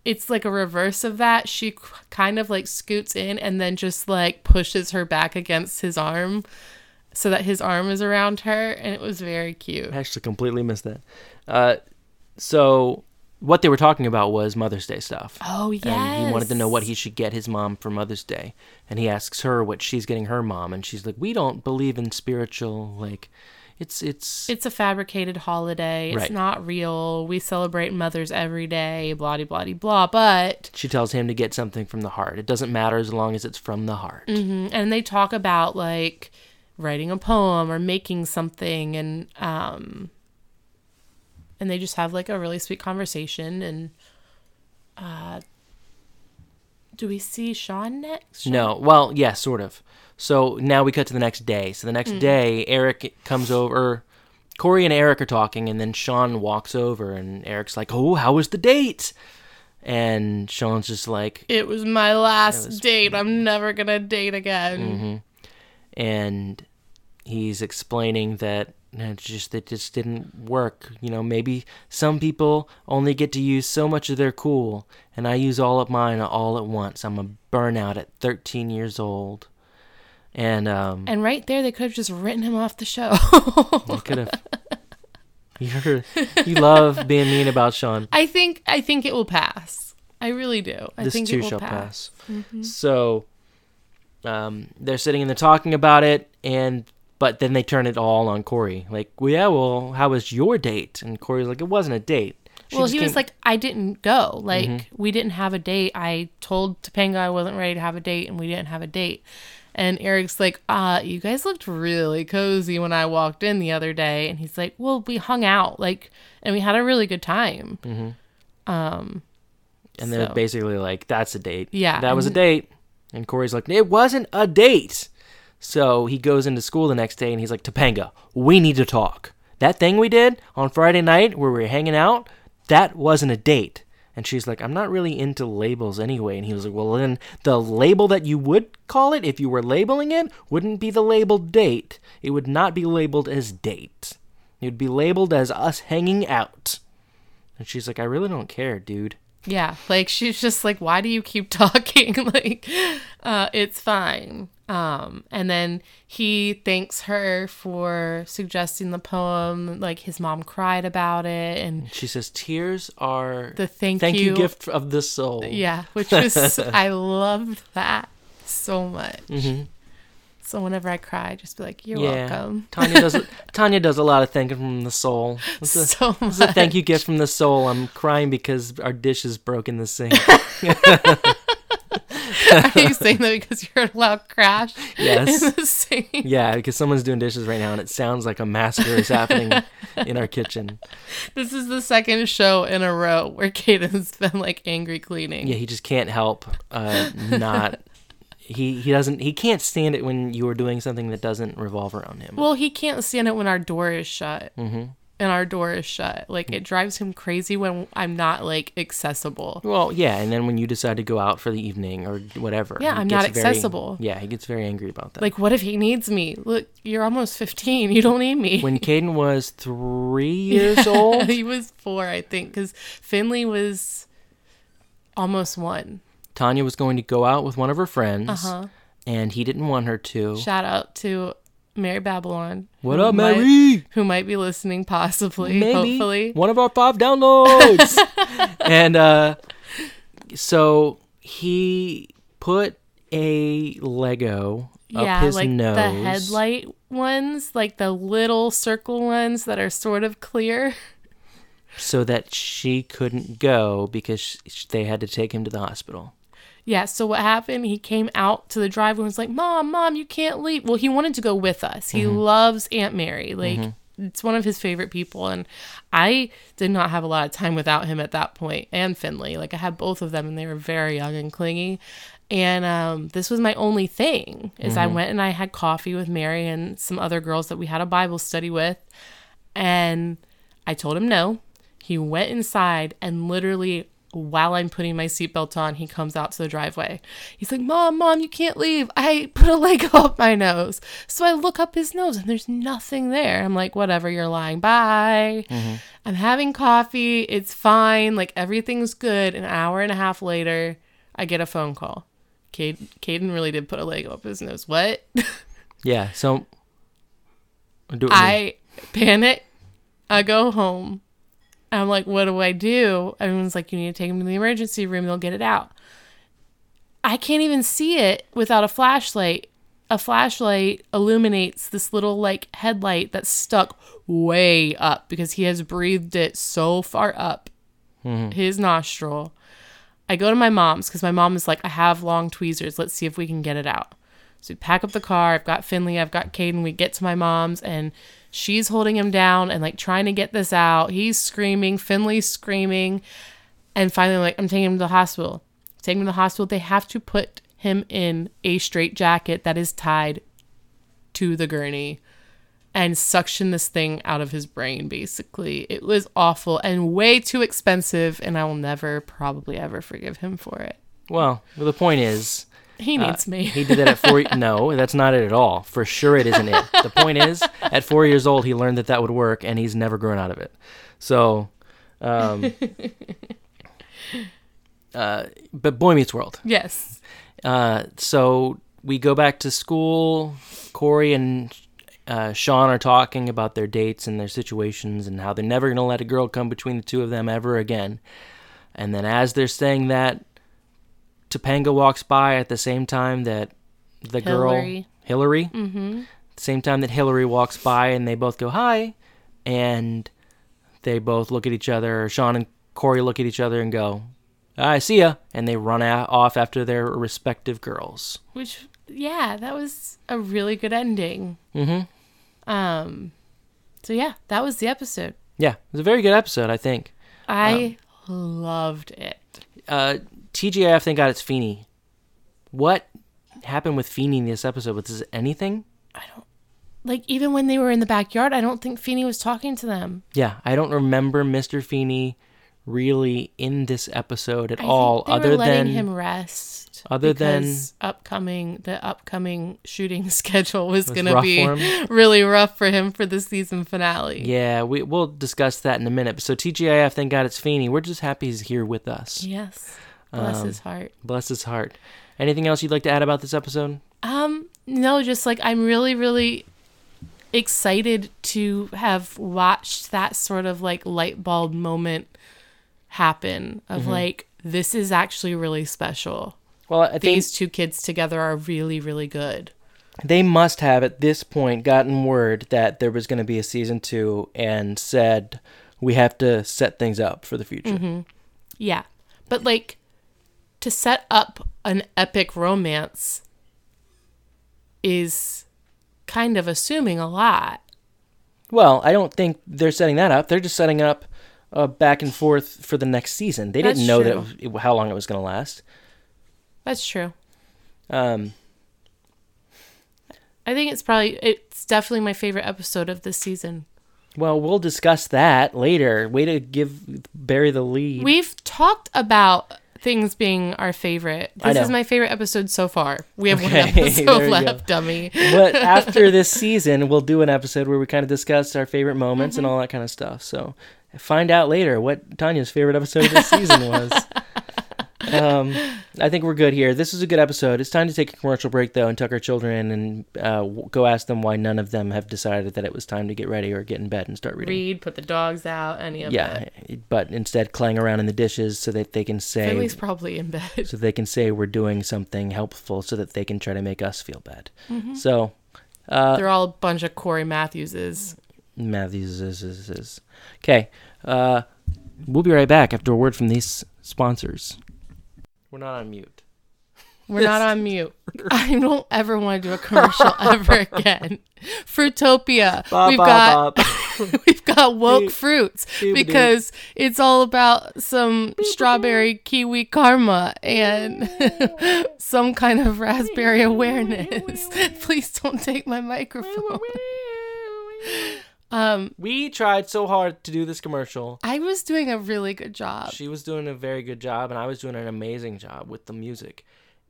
It's like a reverse of that. She kind of like scoots in and then just like pushes her back against his arm so that his arm is around her, and it was very cute. I actually completely missed that. Uh, so what they were talking about was Mother's Day stuff. Oh yes. And he wanted to know what he should get his mom for Mother's Day. And he asks her what she's getting her mom and she's like, "We don't believe in spiritual like it's it's It's a fabricated holiday. It's Right. not real. We celebrate mothers every day, blah de blah de blah. But she tells him to get something from the heart. It doesn't matter as long as it's from the heart. mhm, and they talk about like writing a poem or making something and um and they just have like a really sweet conversation. And uh, do we see Sean next? No. Well, yeah, sort of. So now we cut to the next day. So the next Mm. day, Eric comes over. Corey and Eric are talking, and then Sean walks over, and Eric's like, "Oh, how was the date?" And Sean's just like, It was my last was- date. I'm never gonna date again. Mm-hmm. and he's explaining that it just it just didn't work. You know, maybe some people only get to use so much of their cool, and I use all of mine all at once. I'm a burnout at 13 years old, and um, And right there, they could have just written him off the show. I could have. You're, you love being mean about Sean. I think I think it will pass. I really do. I this think too it will shall pass. Mm-hmm. pass. So, um, they're sitting and they're talking about it, and but then they turn it all on Corey. Like, well, yeah, well, how was your date? And Corey's like, it wasn't a date. She well, he was like, I didn't go. Like, Mm-hmm. we didn't have a date. I told Topanga I wasn't ready to have a date, and we didn't have a date. And Eric's like, uh, you guys looked really cozy when I walked in the other day. And he's like, well, we hung out, like, and we had a really good time. Um, and they're basically like, that's a date. Yeah, that was a date. And Corey's like, it wasn't a date. So he goes into school the next day, and he's like, Topanga, we need to talk. That thing we did on Friday night where we were hanging out, that wasn't a date. And she's like, I'm not really into labels anyway. And he was like, Well, then the label that you would call it, if you were labeling it, wouldn't be the label date. It would not be labeled as date. It would be labeled as us hanging out. And she's like, I really don't care, dude. Yeah, like she's just like, why do you keep talking? like, uh, it's fine. Um, and then he thanks her for suggesting the poem. Like his mom cried about it, and She says, Tears are the thank, thank you, you, gift of the soul. Yeah, which was I loved that so much. hmm So whenever I cry, just be like, "You're yeah. welcome." Tanya does Tanya does a lot of thanking from the soul. It's a, so much. it's a thank you gift from the soul. I'm crying because our dish is broke in the sink. Are you saying that because you heard a loud crash Yes. in the sink? yeah, because someone's doing dishes right now and it sounds like a massacre is happening in our kitchen. This is the second show in a row where Caden's been like angry cleaning. Yeah, he just can't help uh, not. He he doesn't he can't stand it when you are doing something that doesn't revolve around him. Well, he can't stand it when our door is shut. hmm And our door is shut. Like it drives him crazy when I'm not like accessible. Well, yeah, and then when you decide to go out for the evening or whatever, Yeah, I'm not gets very- accessible. yeah, he gets very angry about that. Like what if he needs me? Look, you're almost 15. You don't need me. when Caden was three years old, he was 4, I think, cuz Finley was almost 1. Tanya was going to go out with one of her friends, Uh-huh. and he didn't want her to. Shout out to Mary Babylon. What up, might- Mary? who might be listening possibly, Maybe hopefully. one of our five downloads. and uh, so he put a Lego yeah, up his like nose. the headlight ones, like the little circle ones that are sort of clear. so that she couldn't go because they had to take him to the hospital. Yeah, so what happened? He came out to the driveway and was like, Mom, Mom, you can't leave. Well, he wanted to go with us. He mm-hmm. loves Aunt Mary. Mm-hmm. Like, it's one of his favorite people. And I did not have a lot of time without him at that point, and Finley. Like, I had both of them, and they were very young and clingy. And um, this was my only thing is I mm-hmm. went and I had coffee with Mary and some other girls that we had a Bible study with. And I told him no. He went inside and literally, while I'm putting my seatbelt on, he comes out to the driveway. He's like, Mom, Mom, you can't leave. I put a Lego up my nose. So I look up his nose and there's nothing there. I'm like, whatever, you're lying. Bye. I'm having coffee. It's fine. Like everything's good. An hour and a half later, I get a phone call. Cade- Caden really did put a Lego up his nose. What? Yeah, so. I panic. I go home. I'm like, what do I do? Everyone's like, you need to take him to the emergency room. They'll get it out. I can't even see it without a flashlight. A flashlight illuminates this little like headlight that's stuck way up because he has breathed it so far up mm-hmm. his nostril. I go to my mom's because my mom is like, I have long tweezers. Let's see if we can get it out. So we pack up the car. I've got Finley. I've got Caden. We get to my mom's and She's holding him down and like trying to get this out. He's screaming. Finley's screaming. And finally, like, I'm taking him to the hospital. Taking him to the hospital. They have to put him in a straight jacket that is tied to the gurney and suction this thing out of his brain, basically. It was awful and way too expensive. And I will never, probably ever forgive him for it. Well, the point is, He needs me. he did that at four. no, that's not it at all. For sure, it isn't it. The point is, at four years old, he learned that that would work, and he's never grown out of it. So, um, uh, but Boy Meets World. yes. Uh, so we go back to school. Corey and uh, Sean are talking about their dates and their situations and how they're never going to let a girl come between the two of them ever again. And then as they're saying that, Topanga walks by at the same time that the girl Hillary. Hillary, mm-hmm. same time that Hillary walks by, and they both go hi, and they both look at each other. Sean and Corey look at each other and go, "I see ya," and they run a- off after their respective girls. Which, yeah, that was a really good ending. Mm-hmm. Um, so yeah, that was the episode. Yeah, it was a very good episode, I think. I loved it. Uh, TGIF then got its Feeny. What happened with Feeny in this episode? Was this anything? I don't. Like even when they were in the backyard, I don't think Feeny was talking to them. Yeah, I don't remember Mr. Feeny really in this episode at I all, other than him rest. other than- upcoming the upcoming shooting schedule was, Was gonna be for really rough for him for the season finale. yeah, we we'll discuss that in a minute. So TGIF then got its Feeny. We're just happy he's here with us. Yes. Bless Um, his heart. Bless his heart. Anything else you'd like to add about this episode? Um, no, just like I'm really, really excited to have watched that sort of like light bulb moment happen of Mm-hmm. like this is actually really special. Well, I think These two kids together are really, really good. they must have at this point gotten word that there was going to be a season two and said we have to set things up for the future. Mm-hmm. Yeah. But like to set up an epic romance is kind of assuming a lot. Well, I don't think they're setting that up. They're just setting up uh, back and forth for the next season. They That's didn't know true. that it, how long it was going to last. That's true. Um, I think it's probably it's definitely my favorite episode of this season. well, we'll discuss that later. Way to give Barry the lead. We've talked about things being our favorite. This is my favorite episode so far. We have Okay, one episode left, go. dummy. but after this season, we'll do an episode where we kind of discuss our favorite moments and mm-hmm. all that kind of stuff. So find out later what Tanya's favorite episode of this season was. Um, I think we're good here. This is a good episode. It's time to take a commercial break though and tuck our children in and uh, go ask them why none of them have decided that it was time to get ready or get in bed and start reading. Read, put the dogs out, any of that. yeah, but instead clang around in the dishes so that they can say Finley's probably in bed. so they can say we're doing something helpful so that they can try to make us feel bad. Mm-hmm. So uh, They're all a bunch of Corey Matthewses. Matthews is, is, is. Okay. Uh, we'll be right back after a word from these sponsors. We're not on mute. We're not on mute. I don't ever want to do a commercial ever again. Fruitopia. Bop, we've bop, got bop. we've got woke fruits because it's all about some strawberry kiwi karma and some kind of raspberry awareness. Please don't take my microphone. Um, we tried so hard to do this commercial. I was doing a really good job. She was doing a very good job, and I was doing an amazing job with the music.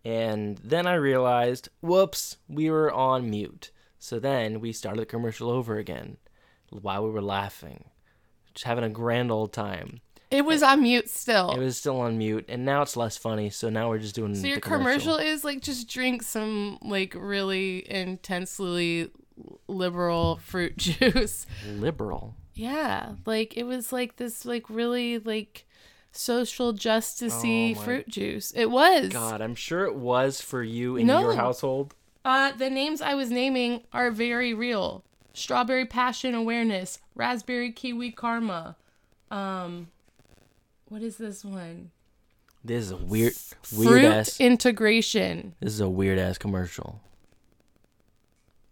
And then I realized, whoops, we were on mute. So then we started the commercial over again while we were laughing, just having a grand old time. It was on mute still. It was still on mute, and now it's less funny. So now we're just doing. So the your commercial is like just drink some like really intensely liberal fruit juice. liberal. Yeah, like it was like this like really like social justicey Oh fruit juice. It was. God, I'm sure it was for you in No. your household. Uh the names I was naming are very real. Strawberry passion awareness, raspberry kiwi karma. Um what is this one? This is a weird, weird Fruit ass. integration. This is a weird ass commercial.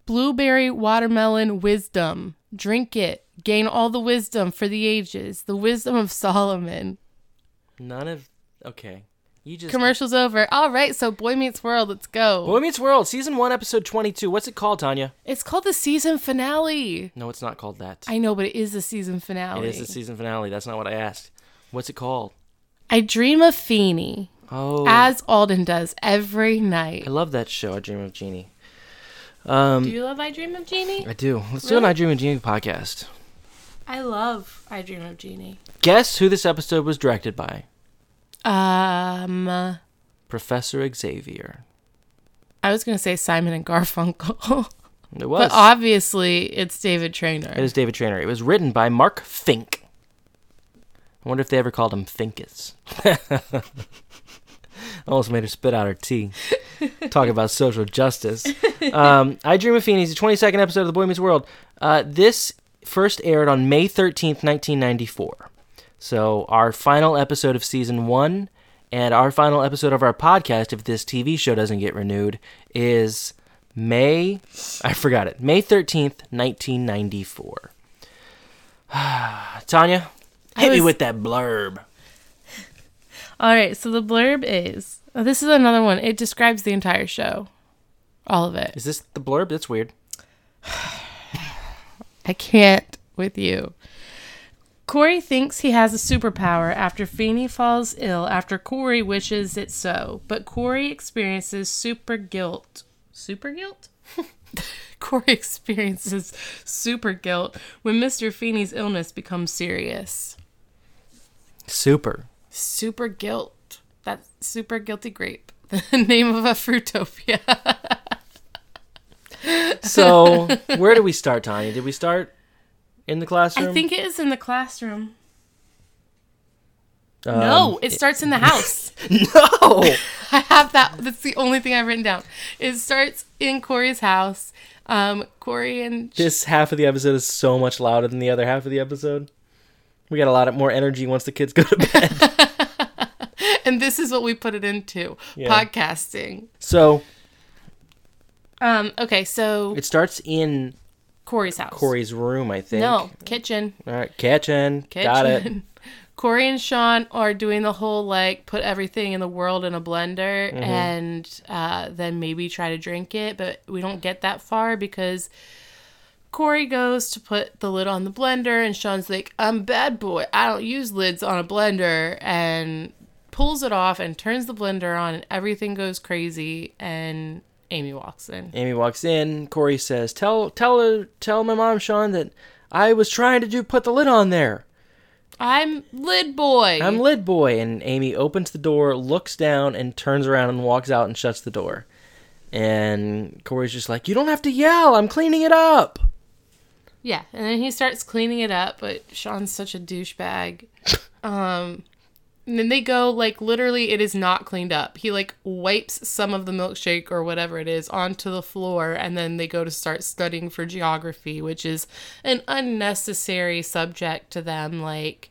Blueberry watermelon wisdom. drink it, gain all the wisdom for the ages, the wisdom of Solomon. None of. Okay. You just. Commercial's over. All right, so Boy Meets World, let's go. Boy Meets World, season one, episode 22. What's it called, Tanya? It's called the season finale. No, it's not called that. I know, but it is the season finale. It is the season finale. That's not what I asked. What's it called? I dream of Feeny, Oh. as Alden does every night. I love that show, I Dream of Jeannie. Um, Do you love I Dream of Jeannie? I do. Let's do an Really? I Dream of Jeannie podcast. I love I Dream of Jeannie. Guess who this episode was directed by? Um, Professor Xavier. I was gonna say Simon and Garfunkel, It was. but obviously it's David Trainor. It is David Trainor. It was written by Mark Fink. I wonder if they ever called him Finkus. Almost made her spit out her tea. Talk about social justice. Um, I Dream of is the 22nd episode of The Boy Meets World. Uh, this first aired on May 13th, 1994. So, our final episode of season one and our final episode of our podcast, if this TV show doesn't get renewed, is May. I forgot it. May 13th, 1994. Tanya, hit me with that blurb. All right, so the blurb is oh, this is another one. It describes the entire show, all of it. Is this the blurb? That's weird. I can't with you. Corey thinks he has a superpower after Feeny falls ill after Corey wishes it so, but Corey experiences super guilt. Super guilt? Corey experiences super guilt when Mr. Feeny's illness becomes serious. Super. Super guilt. That's super guilty grape. The name of a fruitopia. So, where do we start, Tanya? Did we start in the classroom? I think it is in the classroom. Um, no, it starts in the house. No. I have that. That's the only thing I've written down. It starts in Corey's house. Um, Corey and this half of the episode is so much louder than the other half of the episode. We got a lot of more energy once the kids go to bed. and this is what we put it into Yeah. podcasting. so, Um, okay, so it starts in Corey's house. Corey's room, I think. No, kitchen. All right, kitchen. Kitchen. Got it. Corey and Sean are doing the whole like put everything in the world in a blender Mm-hmm. and uh, then maybe try to drink it, but we don't get that far because Corey goes to put the lid on the blender and Sean's like, I'm bad boy. I don't use lids on a blender and pulls it off and turns the blender on and everything goes crazy and Amy walks in. Amy walks in. Corey says, "Tell, tell her, tell my mom, Sean, that I was trying to do put the lid on there. I'm lid boy. I'm lid boy." And Amy opens the door, looks down, and turns around and walks out and shuts the door. And Corey's just like, "You don't have to yell. I'm cleaning it up." Yeah, and then he starts cleaning it up, but Sean's such a douchebag. Um, and then they go like literally, it is not cleaned up. He like wipes some of the milkshake or whatever it is onto the floor, and then they go to start studying for geography, which is an unnecessary subject to them. Like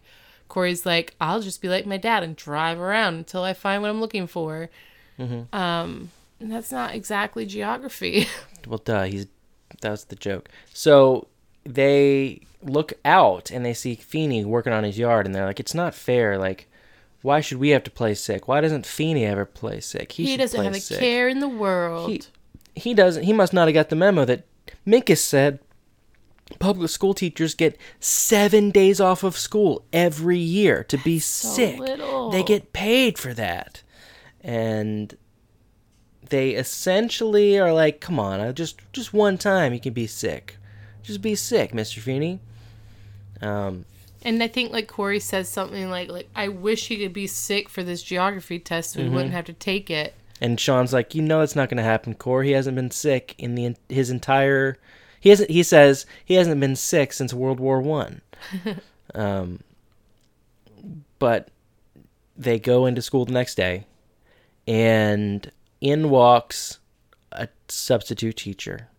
Corey's like, I'll just be like my dad and drive around until I find what I'm looking for. Um, and that's not exactly geography. Well, duh. He's that was the joke. So they look out and they see Feeny working on his yard, and they're like, "It's not fair. Like, why should we have to play sick? Why doesn't Feeny ever play sick? He, should doesn't have a care in the world. He he doesn't. He must not have got the memo that Minkus said. Public school teachers get seven days off of school every year to be sick. little. They get paid for that, and they essentially are like, "Come on, uh, just just one time you can be sick. Just be sick, Mister Feeny." Um, And I think like Corey says something like like I wish he could be sick for this geography test so we Mm-hmm. wouldn't have to take it. And Sean's like, you know, it's not going to happen. Corey He hasn't been sick in the his entire. He hasn't. He says he hasn't been sick since World War One. um, but they go into school the next day, and in walks a substitute teacher,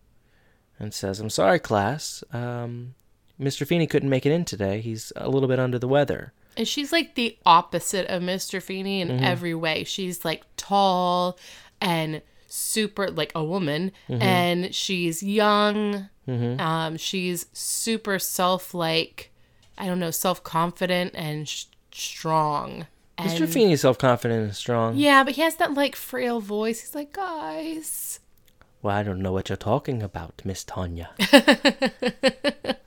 and says, "I'm sorry, class. Um, Mr. Feeny couldn't make it in today. He's a little bit under the weather." And she's like the opposite of Mr. Feeny Mm-hmm. in every way. She's like tall and super like a woman Mm-hmm. and she's young. Um, she's super self like, I don't know, self confident and sh- strong. And Mr. Feeny's self confident and strong. yeah, but he has that like frail voice. He's like, guys. Well, I don't know what you're talking about, Miss Tanya.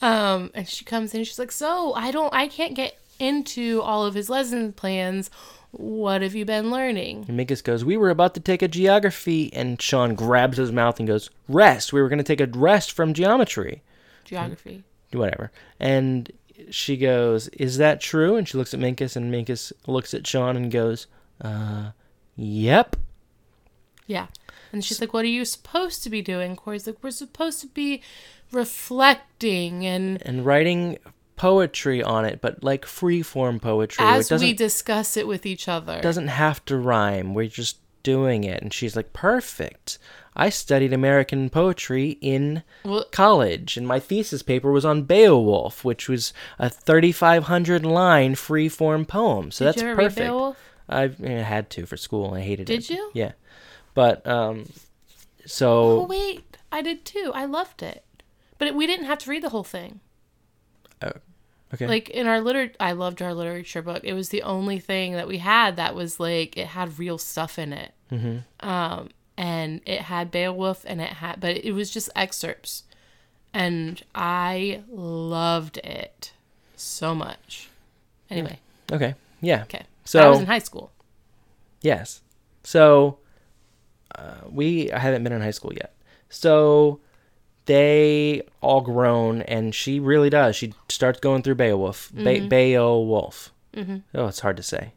Um, and she comes in. She's like, so I don't, I can't get into all of his lesson plans. What have you been learning? And Minkus goes, We were about to take a geography. And Sean grabs his mouth and goes, Rest. We were going to take a rest from geometry. Geography. Whatever. And she goes, Is that true? And she looks at Minkus, and Minkus looks at Sean and goes, Uh, yep. Yeah. And she's like, What are you supposed to be doing? Corey's like, We're supposed to be reflecting and And writing poetry on it, but like free form poetry. as we discuss it with each other. doesn't have to rhyme. We're just doing it. And she's like, Perfect. I studied American poetry in Well- college, and my thesis paper was on Beowulf, which was a 3,500 line free form poem. So Did that's you ever read perfect. Beowulf? I I eh, had to for school. I hated it. Did you? Yeah. But um, Oh, so wait. I did too. I loved it. But it, we didn't have to read the whole thing. okay. Like in our liter I loved our literature book. It was the only thing that we had that was like it had real stuff in it. Mm-hmm. Um, and it had Beowulf and it had, but it was just excerpts, and I loved it so much. Anyway, okay. Yeah. okay. So I was in high school. Yes. So we I haven't been in high school yet. So they all grown, and she really does. She starts going through Beowulf. Be- Beowulf. Mm-hmm. Oh, it's hard to say.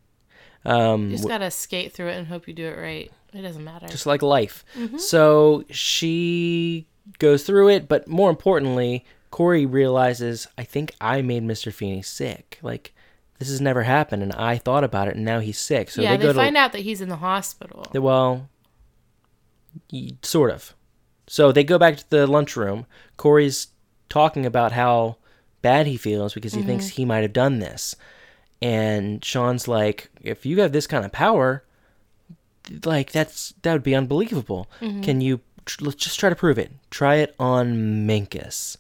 Um, You just gotta skate through it and hope you do it right. It doesn't matter. just like life. So she goes through it, but more importantly, Corey realizes, I think I made Mr. Feeny sick. Like this has never happened, and I thought about it, and now he's sick. So yeah, they they, find to out that he's in the hospital. well, y- sort of. So they go back to the lunchroom. Corey's talking about how bad he feels because he thinks mm-hmm. he might have done this. And Sean's like, if you have this kind of power, like that's that would be unbelievable. Mm-hmm. Can you tr- let's just try to prove it. Try it on Minkus.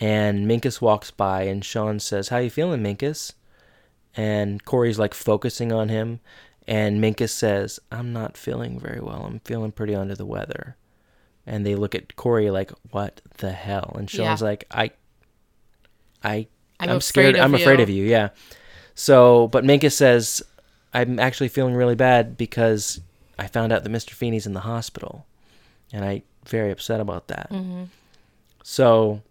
And Minkus walks by and Sean says, "How you feeling, Minkus?" And Corey's like focusing on him and Minkus says, "I'm not feeling very well. I'm feeling pretty under the weather." And they look at Corey like, "What the hell?" And Sean's Yeah. like, "I I I'm I'm, scared. I'm afraid of you." Yeah. So, but Minkus says, "I'm actually feeling really bad because I found out that Mr. Feeny's in the hospital, and I very upset about that." Mm-hmm. So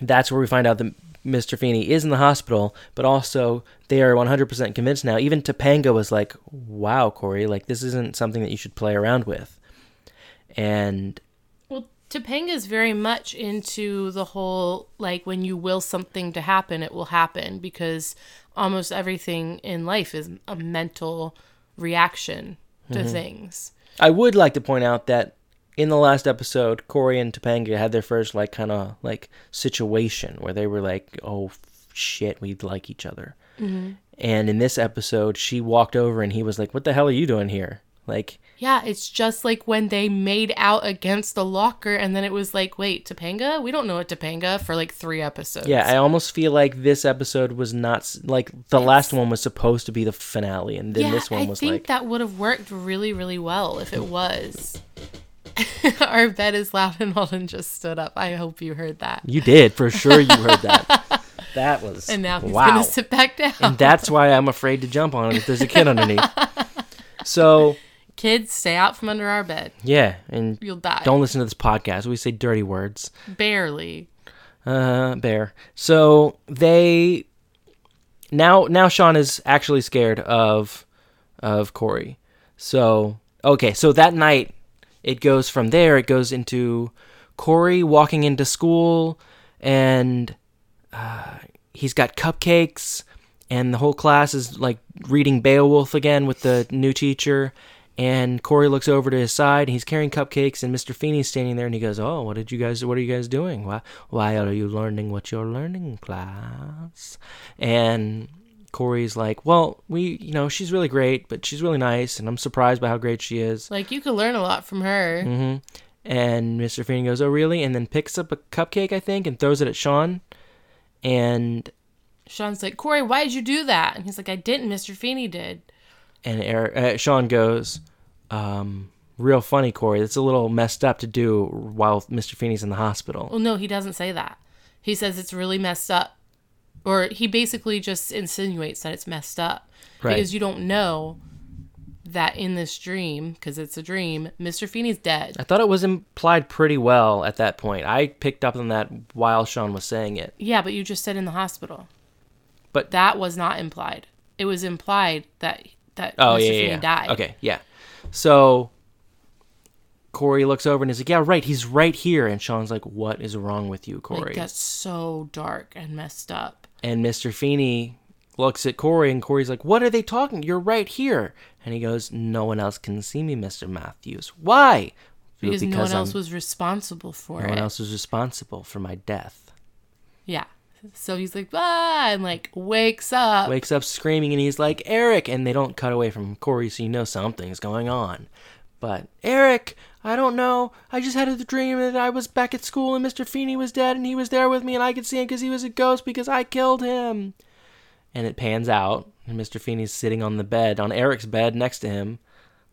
that's where we find out that Mr. Feeny is in the hospital, but also they are 100% convinced now. Even Topanga was like, wow, Corey, like this isn't something that you should play around with. And Well, Topanga is very much into the whole like when you will something to happen, it will happen because almost everything in life is a mental reaction to Mm-hmm. things. I would like to point out that in the last episode, Corey and Topanga had their first like kind of like situation where they were like, "Oh shit, we like each other." Mm-hmm. And in this episode, she walked over and he was like, "What the hell are you doing here?" Like, Yeah, it's just like when they made out against the locker and then it was like, wait, Topanga? We don't know a Topanga for like three episodes. yeah, I almost feel like this episode was not like the last one was supposed to be the finale, and then yeah, this one I was think like, that would have worked really, really well if it was. Our bed is loud and Alden just stood up. I hope you heard that. "You did for sure. You heard that. that was And now he's wow." gonna sit back down. and that's why I'm afraid to jump on it if there's a kid underneath. So Kids, stay out from under our bed. yeah, and You'll die. don't listen to this podcast. We say dirty words. barely. Uh, bear. So they now now Sean is actually scared of of Corey. So okay, so that night it goes from there. It goes into Corey walking into school, and uh, he's got cupcakes, and the whole class is like reading Beowulf again with the new teacher. And Corey looks over to his side. He's carrying cupcakes, and Mr. Feeny's standing there, and he goes, "Oh, what did you guys? What are you guys doing? Why? Why are you learning what you're learning, class?" And Corey's like, well, we, you know, she's really great, but she's really nice, and I'm surprised by how great she is. Like you could learn a lot from her. Mm-hmm. And Mr. Feeny goes, oh, really? And then picks up a cupcake, I think, and throws it at Sean. And Sean's like, Corey, why did you do that? And he's like, I didn't. Mr. Feeny did. and Eric, uh, Sean goes, um, real funny, Corey. That's a little messed up to do while Mr. Feeny's in the hospital. Well, no, he doesn't say that. He says it's really messed up. Or he basically just insinuates that it's messed up. Right. Because you don't know that in this dream, because it's a dream, Mr. Feeny's dead. I thought it was implied pretty well at that point. I picked up on that while Sean was saying it. Yeah, but you just said in the hospital. But- that was not implied. It was implied that that Oh Mr. yeah, Feeny yeah, died. Okay, yeah. So Corey looks over and he's like, "Yeah, right. He's right here." And Sean's like, "What is wrong with you, Corey?" Like, that's so dark and messed up. And Mr. Feeny looks at Corey, and Corey's like, "What are they talking? You're right here." And he goes, "No one else can see me, Mr. Matthews. Why?" Because, no one else I'm- was responsible for no it. one else was responsible for my death. Yeah. So he's like, ah, and like wakes up. Wakes up screaming, and he's like, "Eric!" And they don't cut away from Corey, so you know something's going on. But Eric, I don't know. I just had a dream that I was back at school and Mr. Feeny was dead, and he was there with me, and I could see him because he was a ghost because I killed him. And it pans out, and Mr. Feeny's sitting on the bed, on Eric's bed next to him,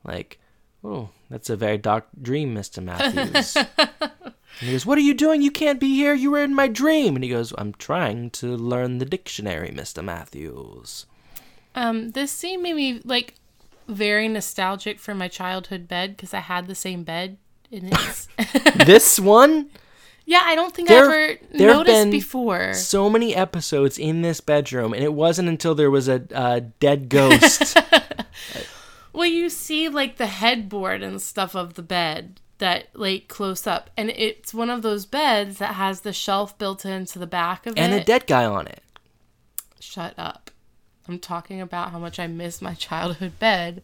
like, oh, that's a very dark dream, Mr. Matthews. and he goes, What are you doing? You can't be here. You were in my dream. And he goes, I'm trying to learn the dictionary, Mr. Matthews. Um, this scene made me like very nostalgic for my childhood bed because I had the same bed. It's this one? yeah, I don't think There- I ever there have noticed been before. So many episodes in this bedroom, and it wasn't until there was a, a dead ghost. Well, you see like the headboard and stuff of the bed that like close up, and it's one of those beds that has the shelf built into the back of and it. And a dead guy on it. Shut up. I'm talking about how much I miss my childhood bed.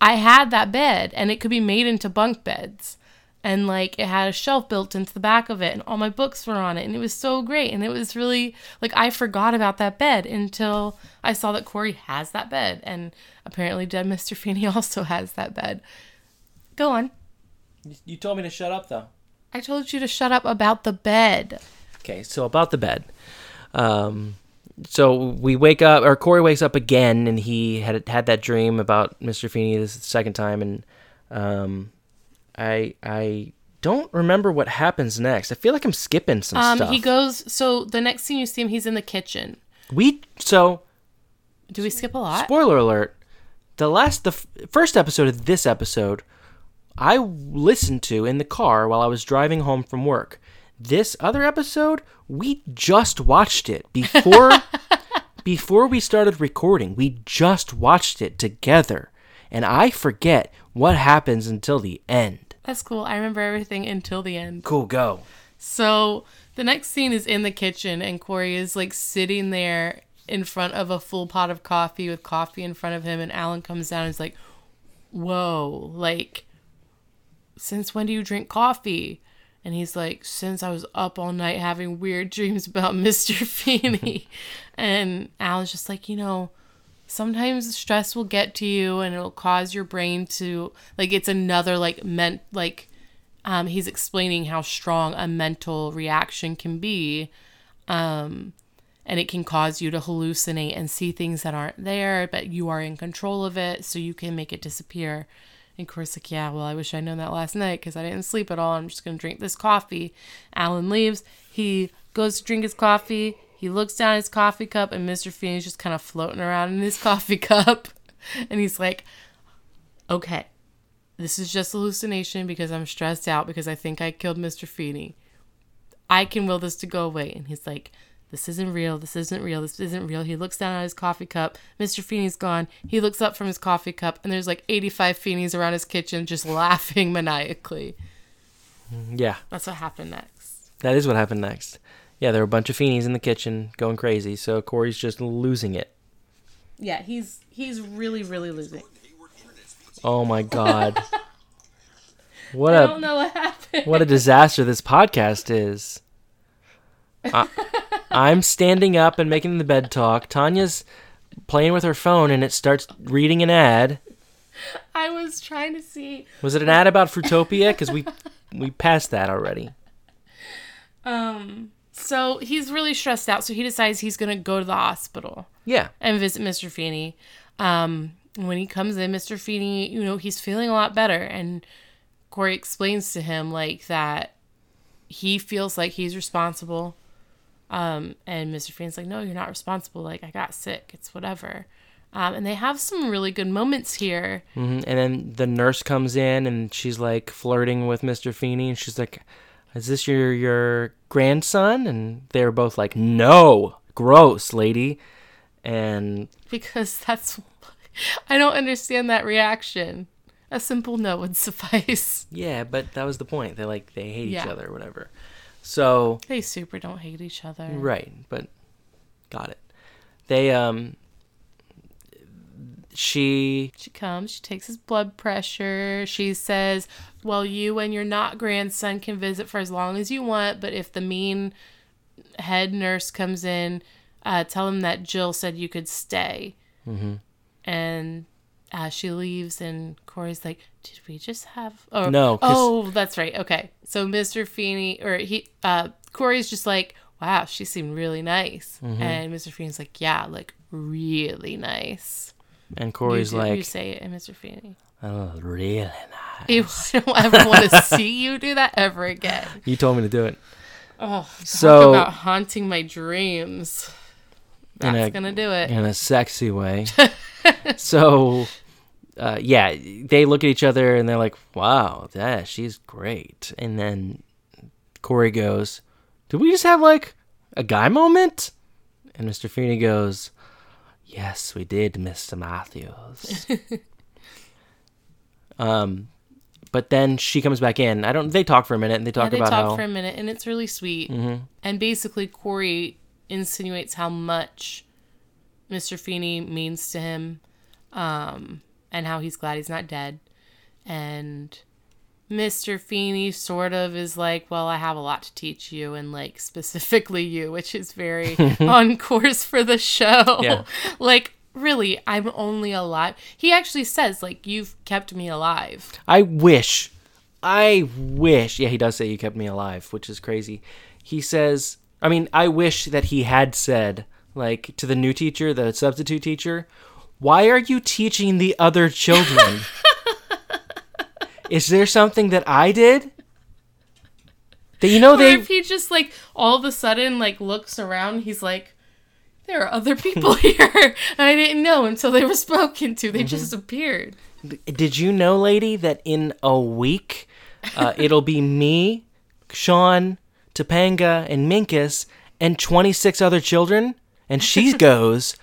I had that bed and it could be made into bunk beds. And like it had a shelf built into the back of it and all my books were on it and it was so great and it was really like I forgot about that bed until I saw that Corey has that bed and apparently dead Mr. Feeny also has that bed. Go on. You told me to shut up, though. I told you to shut up about the bed. Okay, so about the bed. Um, so we wake up, or Corey wakes up again, and he had had that dream about Mr. Feeny this second time, and um, I I don't remember what happens next. I feel like I'm skipping some Um stuff. he goes so the next scene you see him he's in the kitchen. we so Do we skip a lot? spoiler alert. The last the f- first episode of this episode, I listened to in the car while I was driving home from work. This other episode, we just watched it before before we started recording. We just watched it together, and I forget what happens until the end. That's cool. I remember everything until the end. Cool, go. So the next scene is in the kitchen, and Corey is like sitting there in front of a full pot of coffee with coffee in front of him, and Alan comes down and is like, Whoa, like, since when do you drink coffee? And he's like, Since I was up all night having weird dreams about Mr. Feeny. and Alan's just like, You know, sometimes stress will get to you and it'll cause your brain to like it's another like meant like um he's explaining how strong a mental reaction can be um and it can cause you to hallucinate and see things that aren't there but you are in control of it so you can make it disappear and Corey's like, yeah, well, I wish I'd known that last night because I didn't sleep at all. I'm just going to drink this coffee. Alan leaves. He goes to drink his coffee. He looks down his coffee cup, and Mr. Feeny's just kind of floating around in his coffee cup. And he's like, okay, this is just hallucination because I'm stressed out because I think I killed Mr. Feeny. I can will this to go away. And he's like, this isn't real. This isn't real. This isn't real. He looks down at his coffee cup. Mr. Feeny's gone. He looks up from his coffee cup, and there's like 85 Feenys around his kitchen just laughing maniacally. Mm, yeah, That's what happened next. that is what happened next. Yeah, there were a bunch of Feenys in the kitchen going crazy, so Corey's just losing it. Yeah, he's he's really really losing. It. Oh my god. What I a don't know what happened. what a disaster this podcast is. I, I'm standing up and making the bed talk. Tanya's playing with her phone and it starts reading an ad. I was trying to see. Was it an ad about Fruitopia? Because we we passed that already. Um. So he's really stressed out. So he decides he's gonna go to the hospital Yeah. and visit Mr. Feeny. Um. When he comes in, Mr. Feeny, you know, he's feeling a lot better, and Corey explains to him like that he feels like he's responsible. Um, and Mr. Feeny's like, no, you're not responsible. Like, I got sick. It's whatever. Um, and they have some really good moments here. hmm And then the nurse comes in and she's like flirting with Mr. Feeny, and she's like, "Is this your your grandson?" And they're both like, "No, gross, lady." And because that's I don't understand that reaction. A simple no would suffice. yeah, but that was the point. They like they hate each other or whatever. So They super don't hate each other. right, but got it. They um. She She comes, she takes his blood pressure. She says, Well, you and your not grandson can visit for as long as you want, but if the mean head nurse comes in, uh, tell him that Jill said you could stay. Mm-hmm. And uh, she leaves, and Corey's like, Did we just have. Oh, No, Oh, that's right. Okay. So Mr. Feeny, or he, uh, Corey's just like, Wow, she seemed really nice. Mm-hmm. And Mr. Feeny's like, Yeah, like really nice. and Corey's you, like, you say it, and Mr. Feeny. "Oh, really nice." Ew, I don't ever want to see you do that ever again. You told me to do it. Oh, So- about haunting my dreams. That's a- gonna do it. in a sexy way. so, uh, yeah, they look at each other and they're like, "Wow, that she's great." And then Corey goes, "Did we just have like a guy moment?" And Mr. Feeny goes, "Yes, we did, Mr. Matthews." um, but then she comes back in. I don't. They talk for a minute and they Yeah, talk they about talk how Mm-hmm. for a minute, and it's really sweet. And basically, Corey insinuates how much Mr. Feeny means to him, um, and how he's glad he's not dead. And Mr. Feeny sort of is like, "Well, I have a lot to teach you, and like specifically you, which is very on course for the show. Yeah. like." Really, I'm only alive. He actually says, like, you've kept me alive. I wish, I wish. Yeah, he does say you kept me alive, which is crazy. He says, I mean, I wish that he had said, like, to the new teacher, the substitute teacher, why are you teaching the other children? is there something that I did? That you know they if he just like all of a sudden like looks around, he's like, there are other people here, and I didn't know until they were spoken to. They just appeared. Did you know, lady, that in a week, uh, it'll be me, Sean, Topanga, and Minkus, and 26 other children? And she goes,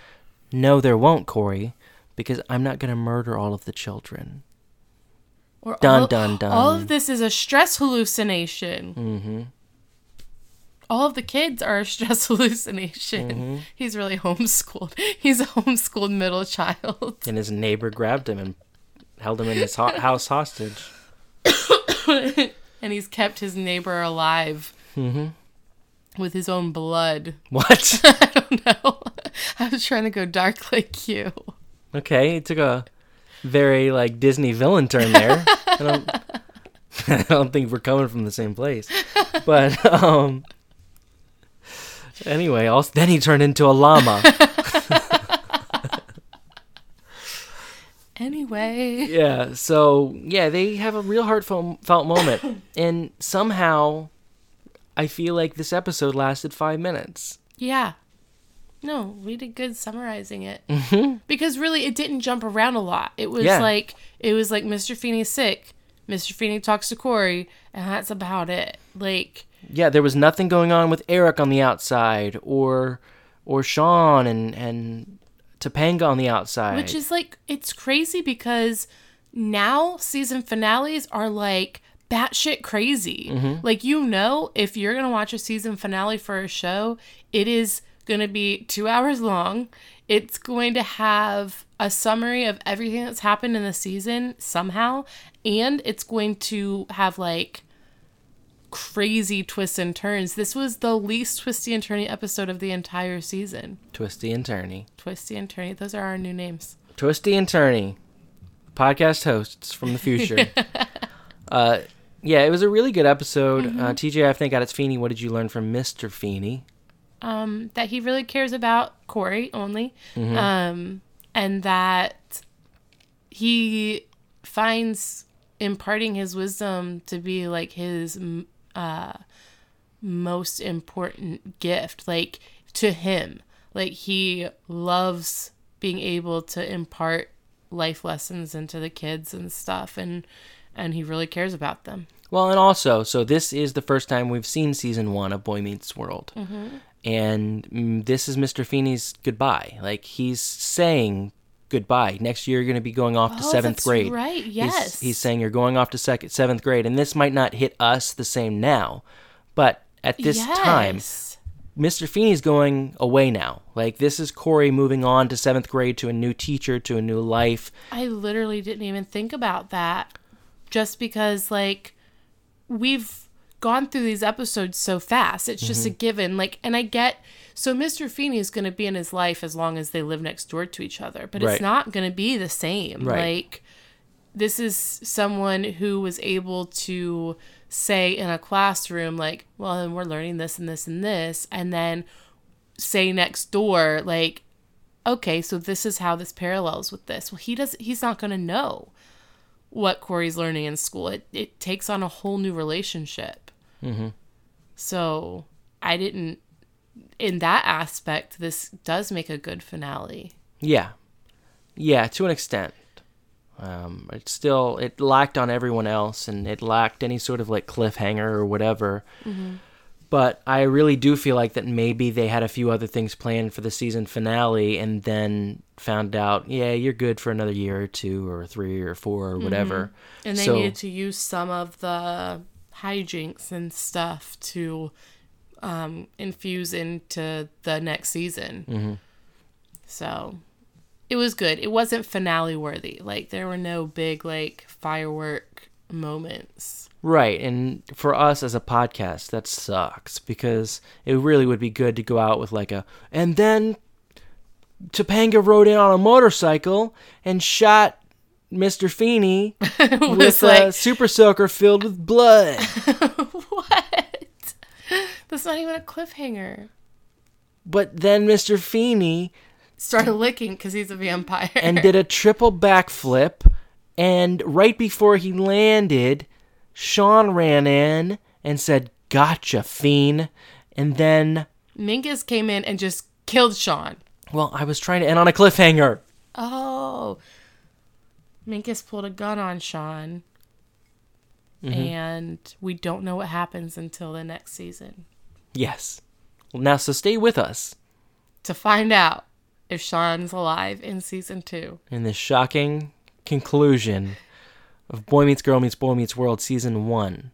No, there won't, Corey, because I'm not going to murder all of the children. Or Dun, all, dun, dun. All of this is a stress hallucination. Mm-hmm. All of the kids are a stress hallucination. Mm-hmm. He's really homeschooled. He's a homeschooled middle child. And his neighbor grabbed him and held him in his ho- house hostage. and he's kept his neighbor alive with his own blood. What? I don't know. I was trying to go dark like you. Okay, it took a very, like, Disney villain turn there. I don't, I don't think we're coming from the same place. But, um... Anyway, also, then he turned into a llama. Anyway. yeah, so yeah, they have a real heartfelt felt moment, and somehow, I feel like this episode lasted five minutes. Yeah. No, we did good summarizing it. Mm-hmm. Because really, it didn't jump around a lot. It was Yeah. like it was like Mr. Feeny's sick. Mr. Feeny talks to Corey, and that's about it. Like, Yeah, there was nothing going on with Eric on the outside, or or Sean and and Topanga on the outside. which is like it's crazy because now season finales are like batshit crazy. Mm-hmm. Like you know, if you're gonna watch a season finale for a show, it is gonna be two hours long. It's going to have a summary of everything that's happened in the season somehow, and it's going to have like crazy twists and turns. This was the least twisty and turny episode of the entire season. Twisty and turny. Twisty and turny. Those are our new names. Twisty and turny. Podcast hosts from the future. uh, yeah, it was a really good episode. Uh, TJ, I think at its Feeny, what did you learn from Mr. Feeny? Um, that he really cares about Corey only, um, and that he finds imparting his wisdom to be like his uh, most important gift, like to him. Like he loves being able to impart life lessons into the kids and stuff, and and he really cares about them. Well, and also, so this is the first time we've seen season one of Boy Meets World. And mm, this is Mr. Feeny's goodbye. Like, he's saying goodbye. Next year, you're going to be going off to Oh, seventh that's grade. right, He's- yes. He's, saying you're going off to second, seventh grade. And this might not hit us the same now. But at this time, Mr. Feeny's going away now. Like, this is Corey moving on to seventh grade to a new teacher, to a new life. I literally didn't even think about that just because like we've gone through these episodes so fast. It's just a Mm-hmm. given. Like and I get so Mr. Feeny is going to be in his life as long as they live next door to each other, but Right. it's not going to be the same. Right. Like this is someone who was able to say in a classroom like, well, then we're learning this and this and this and then say next door like okay, so this is how this parallels with this. Well, he does. He's not going to know what Corey's learning in school. It it takes on a whole new relationship. Mm-hmm. So I didn't. In that aspect, this does make a good finale. Yeah, yeah, to an extent. Um, it still it lacked on everyone else, and it lacked any sort of like cliffhanger or whatever. But I really do feel like that maybe they had a few other things planned for the season finale, and then found out, yeah, you're good for another year or two or three or four or whatever. And they So- needed to use some of the hijinks and stuff to um, infuse into the next season. Mm-hmm. So it was good. It wasn't finale worthy. Like there were no big like firework moments. Right, and for us as a podcast, that sucks because it really would be good to go out with like a and then Topanga rode in on a motorcycle and shot Mr. Feeny with a super soaker filled with blood. what? That's not even a cliffhanger. but then Mr. Feeny Started licking because he's a vampire. and did a triple backflip and right before he landed, Sean ran in and said, "Gotcha, fiend." And then Minkus came in and just killed Sean. well, I was trying to end on a cliffhanger. Oh. Minkus pulled a gun on Sean. Mm-hmm. And we don't know what happens until the next season Yes. Well, now, so stay with us to find out if Sean's alive in season two. in this shocking conclusion of Boy Meets Girl Meets Boy Meets World season one.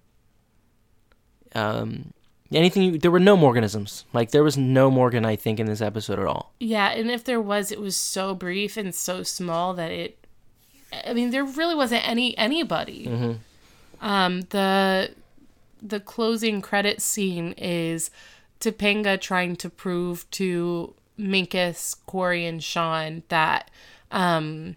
Um, anything? You, there were no Morganisms. Like there was no Morgan, I think, in this episode at all. Yeah, and if there was, it was so brief and so small that it. I mean, there really wasn't any anybody. Um, the the closing credit scene is Topanga trying to prove to Minkus, Corey, and Sean that um,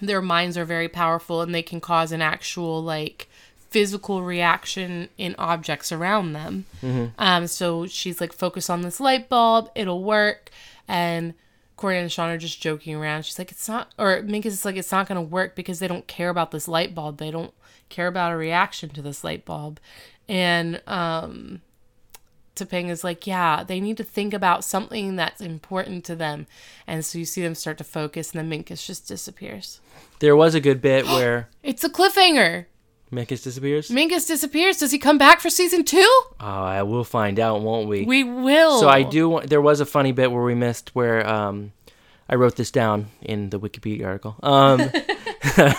their minds are very powerful and they can cause an actual like physical reaction in objects around them. Um, so she's like, focus on this light bulb, it'll work. And Corey and Sean are just joking around. She's like, it's not, or Minkus is like, it's not going to work because they don't care about this light bulb. They don't care about a reaction to this light bulb. And um, Topanga's like, yeah, they need to think about something that's important to them. And so you see them start to focus, and then Minkus just disappears. There was a good bit where It's a cliffhanger. Minkus disappears. Minkus disappears. Does he come back for season two? Oh, I will find out, won't we? We will. So I do. want- There was a funny bit where we missed where um, I wrote this down in the Wikipedia article. Um,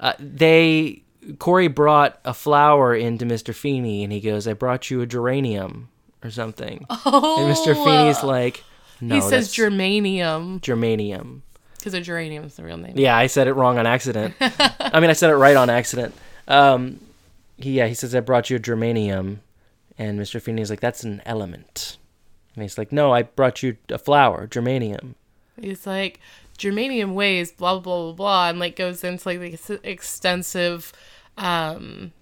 uh, they Corey brought a flower into Mr. Feeny, and he goes, "I brought you a geranium or something." Oh, And Mr. Feeny's like, "No, he says germanium germanium." because a geranium is the real name. Yeah, I said it wrong on accident. I mean, I said it right on accident. Um, he yeah he says I brought you a germanium, and Mr. Feeny's like that's an element, and he's like no I brought you a flower germanium. He's like, germanium weighs blah blah blah blah blah, and like goes into like this extensive, um,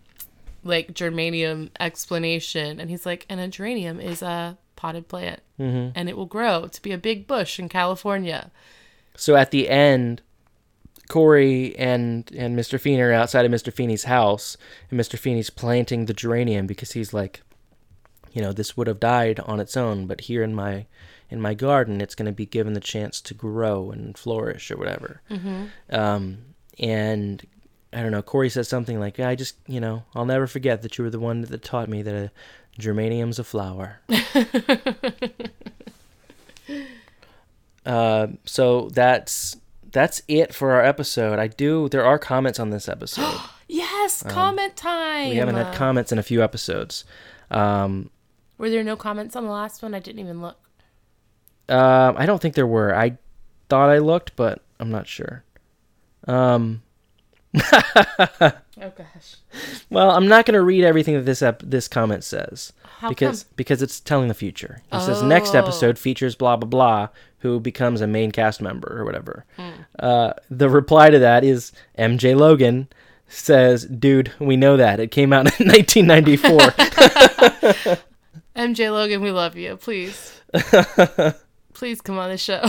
like germanium explanation, and he's like, and a geranium is a potted plant, Mm-hmm. and it will grow to be a big bush in California. So at the end, Corey and and Mr. Feeny are outside of Mr. Feeny's house, and Mr. Feeny's planting the geranium because he's like, you know, this would have died on its own, but here in my in my garden, it's going to be given the chance to grow and flourish or whatever. Um, and I don't know. Corey says something like, "I just, you know, I'll never forget that you were the one that taught me that a germanium's a flower." uh, so that's that's it for our episode. I do. There are comments on this episode. Yes, comment time. Um, we haven't had comments in a few episodes. Um, Were there no comments on the last one? I didn't even look. um, I don't think there were. I thought I looked, but I'm not sure. Um, Oh gosh. well, I'm not going to read everything that this ep- this comment says How because because it's telling the future. He says next Oh. episode features blah blah blah who becomes a main cast member or whatever. Hmm. Uh, the reply to that is MJ Logan says, "Dude, we know that it came out in 1994." MJ Logan, we love you. Please. Please come on the show.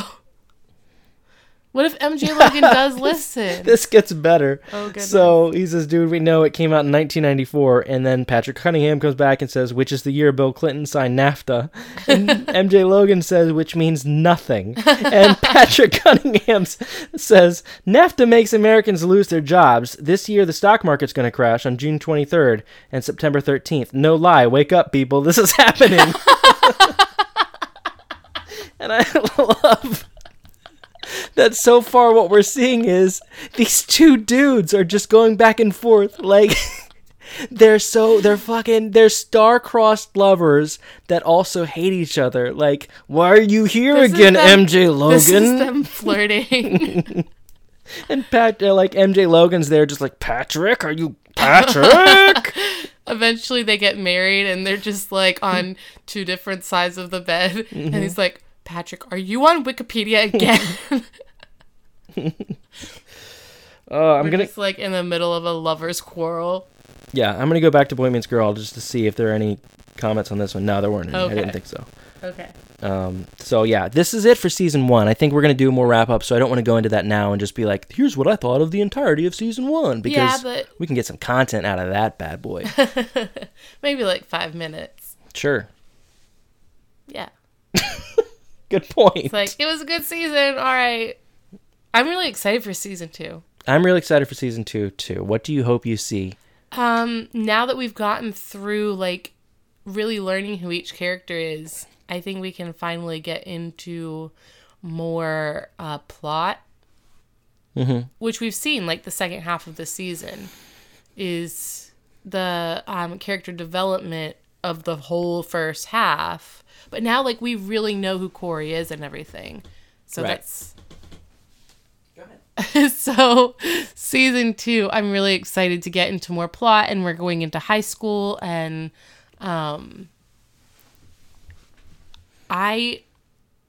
What if MJ Logan does listen? this gets better. Oh, goodness. So he says, dude, we know it came out in 1994. And then Patrick Cunningham comes back and says, which is the year Bill Clinton signed NAFTA. And MJ Logan says, which means nothing. And Patrick Cunningham says, NAFTA makes Americans lose their jobs. This year, the stock market's going to crash on June 23rd and September 13th. No lie. Wake up, people. This is happening. and I love that so far what we're seeing is these two dudes are just going back and forth like they're so they're fucking they're star-crossed lovers that also hate each other like why are you here This is again them- mj This is logan them flirting. and pat uh, like mj logan's there just like patrick are you patrick Eventually, they get married, and they're just like on two different sides of the bed. And he's like, "Patrick, are you on Wikipedia again?" oh i'm We're gonna just like in the middle of a lovers' quarrel. yeah i'm gonna go back to boy meets girl just to see if there are any comments on this one no there weren't any i didn't think so Okay. Um, so yeah, this is it for season one. I think we're gonna do more wrap up, so I don't want to go into that now and just be like, "Here's what I thought of the entirety of season one," Yeah, but we can get some content out of that bad boy. maybe like five minutes. sure, Yeah. good point. It's like it was a good season. All right. I'm really excited for season two. I'm really excited for season two too. What do you hope you see? Um, now that we've gotten through like really learning who each character is, I think we can finally get into more uh, plot, Mhm. which we've seen like the second half of the season is the um, character development of the whole first half. But now like we really know who Corey is and everything, so Right. that's so season two i'm really excited to get into more plot and we're going into high school and um i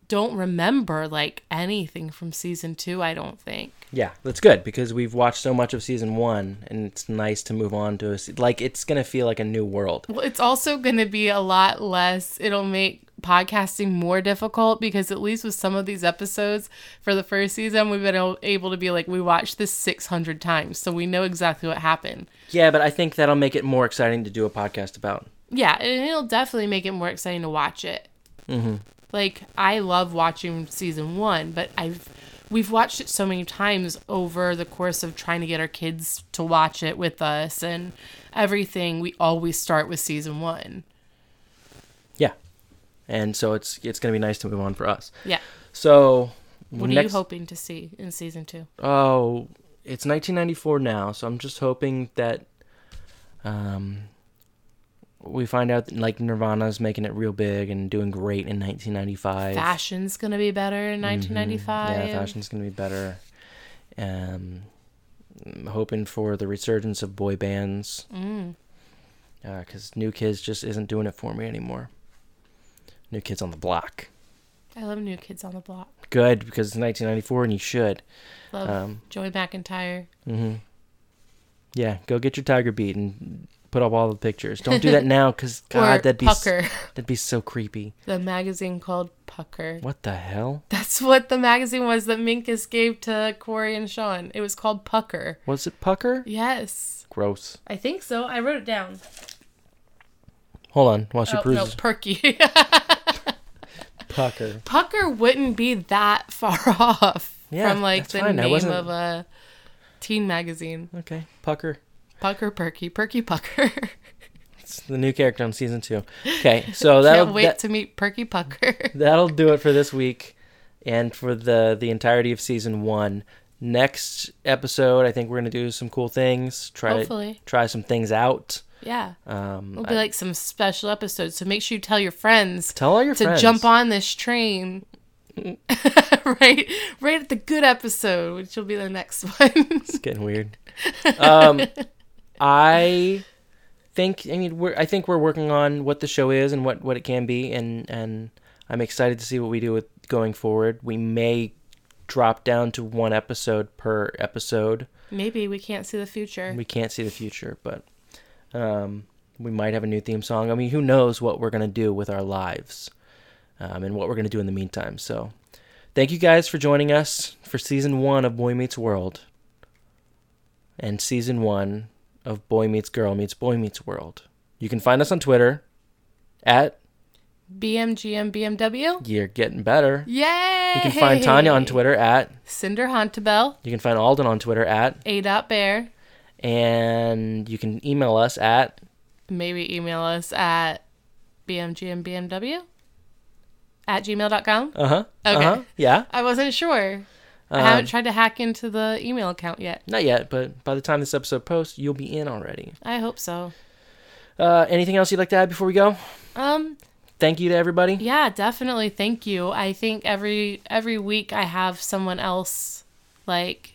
don't remember like anything from season two i don't think Yeah, that's good because we've watched so much of season one, and it's nice to move on to a se- like it's gonna feel like a new world. well it's also going to be a lot less it'll make podcasting more difficult because at least with some of these episodes for the first season we've been able- to be like we watched this 600 times so we know exactly what happened Yeah, but I think that'll make it more exciting to do a podcast about. Yeah, and it'll definitely make it more exciting to watch it. Mm-hmm. Like I love watching season one, but I've we've watched it so many times over the course of trying to get our kids to watch it with us and everything. We always start with season one. And so it's it's gonna be nice to move on for us. Yeah. So What are you hoping to see in season two? Oh, it's 1994 now, so I'm just hoping that um, we find out that, like Nirvana's making it real big and doing great in 1995. Fashion's gonna be better in 1995. Mm-hmm. Yeah, fashion's gonna be better. Um, I'm hoping for the resurgence of boy bands. Mm. because New Kids just isn't doing it for me anymore. New Kids on the Block. I love New Kids on the Block. Good because it's 1994 and you should. Love Um, Joey McIntyre. hmm Yeah, go get your Tiger Beat and put up all the pictures. Don't do that now because God, that'd be Pucker, that'd be so creepy. the magazine called Pucker. What the hell? That's what the magazine was that Minkus gave to Corey and Sean. It was called Pucker. Was it Pucker? Yes, Gross. I think so. I wrote it down. Hold on, while she Oh, no, peruses. Perky. Pucker. Pucker wouldn't be that far off Yeah, from like the fine. Name of a teen magazine. Okay, Pucker. Pucker Perky, Perky Pucker. It's the new character on season two. Okay, so that'll Can't wait that, to meet Perky Pucker. that'll do it for this week, and for the the entirety of season one. Next episode, I think we're gonna do some cool things. Try Hopefully. to try some things out. Yeah. Um, It'll be like some special episodes. So make sure you tell your friends tell all your to friends jump on this train. right right at the good episode, which will be the next one. It's getting weird. Um, I think I mean we're I think we're working on what the show is and what what it can be, and and I'm excited to see what we do with going forward. We may drop down to one episode per episode. Maybe we can't see the future. We can't see the future, but um, we might have a new theme song. I mean, who knows what we're gonna do with our lives, um, and what we're gonna do in the meantime. So, thank you guys for joining us for season one of Boy Meets World, and season one of Boy Meets Girl Meets Boy Meets World. You can find us on Twitter at BMGMBMW. You're Getting Better. Yay! You can find Tanya on Twitter at. Cinder. You can find Alden on Twitter at, A. And you can email us at Maybe email us at BMGMBMW at gmail.com. uh huh Okay. uh-huh, yeah I wasn't sure. I Um, haven't tried to hack into the email account yet. Not yet, but by the time this episode posts, you'll be in already. I hope so. Uh, anything else you'd like to add before we go? Um, Thank you to everybody. yeah, definitely. Thank you. I think every every week I have someone else like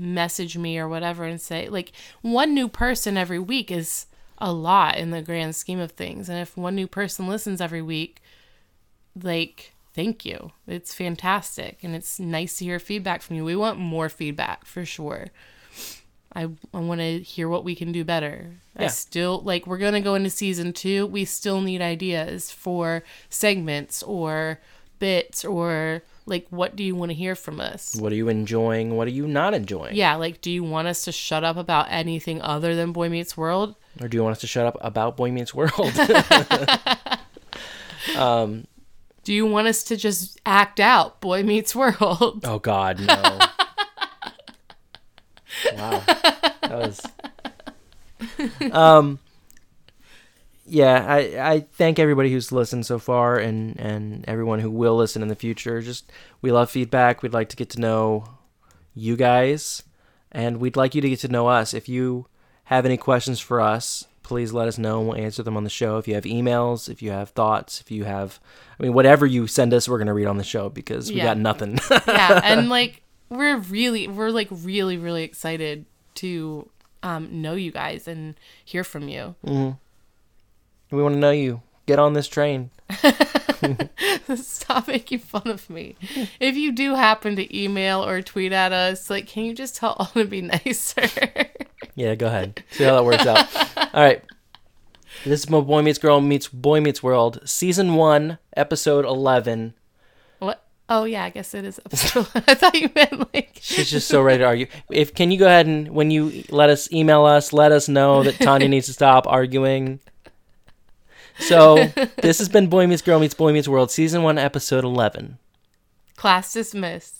message me or whatever and say like one new person every week is a lot in the grand scheme of things. And if one new person listens every week, like thank you. It's fantastic and it's nice to hear feedback from you. We want more feedback for sure. I, I want to hear what we can do better. I Yeah. still like we're going to go into season 2. We still need ideas for segments or bits or like what do you want to hear from us? What are you enjoying? What are you not enjoying? Yeah, like do you want us to shut up about anything other than Boy Meets World? Or do you want us to shut up about Boy Meets World? Do you want us to just act out Boy Meets World? oh God, no. wow, that was. Um. Yeah, I, I thank everybody who's listened so far and, and everyone who will listen in the future. Just we love feedback. We'd like to get to know you guys, and we'd like you to get to know us. If you have any questions for us, please let us know and we'll answer them on the show. If you have emails, if you have thoughts, if you have, I mean, whatever you send us, we're going to read on the show because we Yeah. got nothing. yeah, and like we're really we're like really really excited to um know you guys and hear from you. We want to know you. Get on this train. Stop making fun of me. If you do happen to email or tweet at us, like can you just tell all to be nicer? Yeah, go ahead. See how that works out. All right. This is my Boy Meets Girl Meets Boy Meets World, Season 1, Episode 11. what? Oh yeah, I guess it is. episode- I thought you meant like She's just so ready to argue. If Can you go ahead and, when you let us email us, let us know that Tanya needs to stop arguing. So, this has been Boy Meets Girl Meets Boy Meets World, Season 1, Episode 11. class dismissed.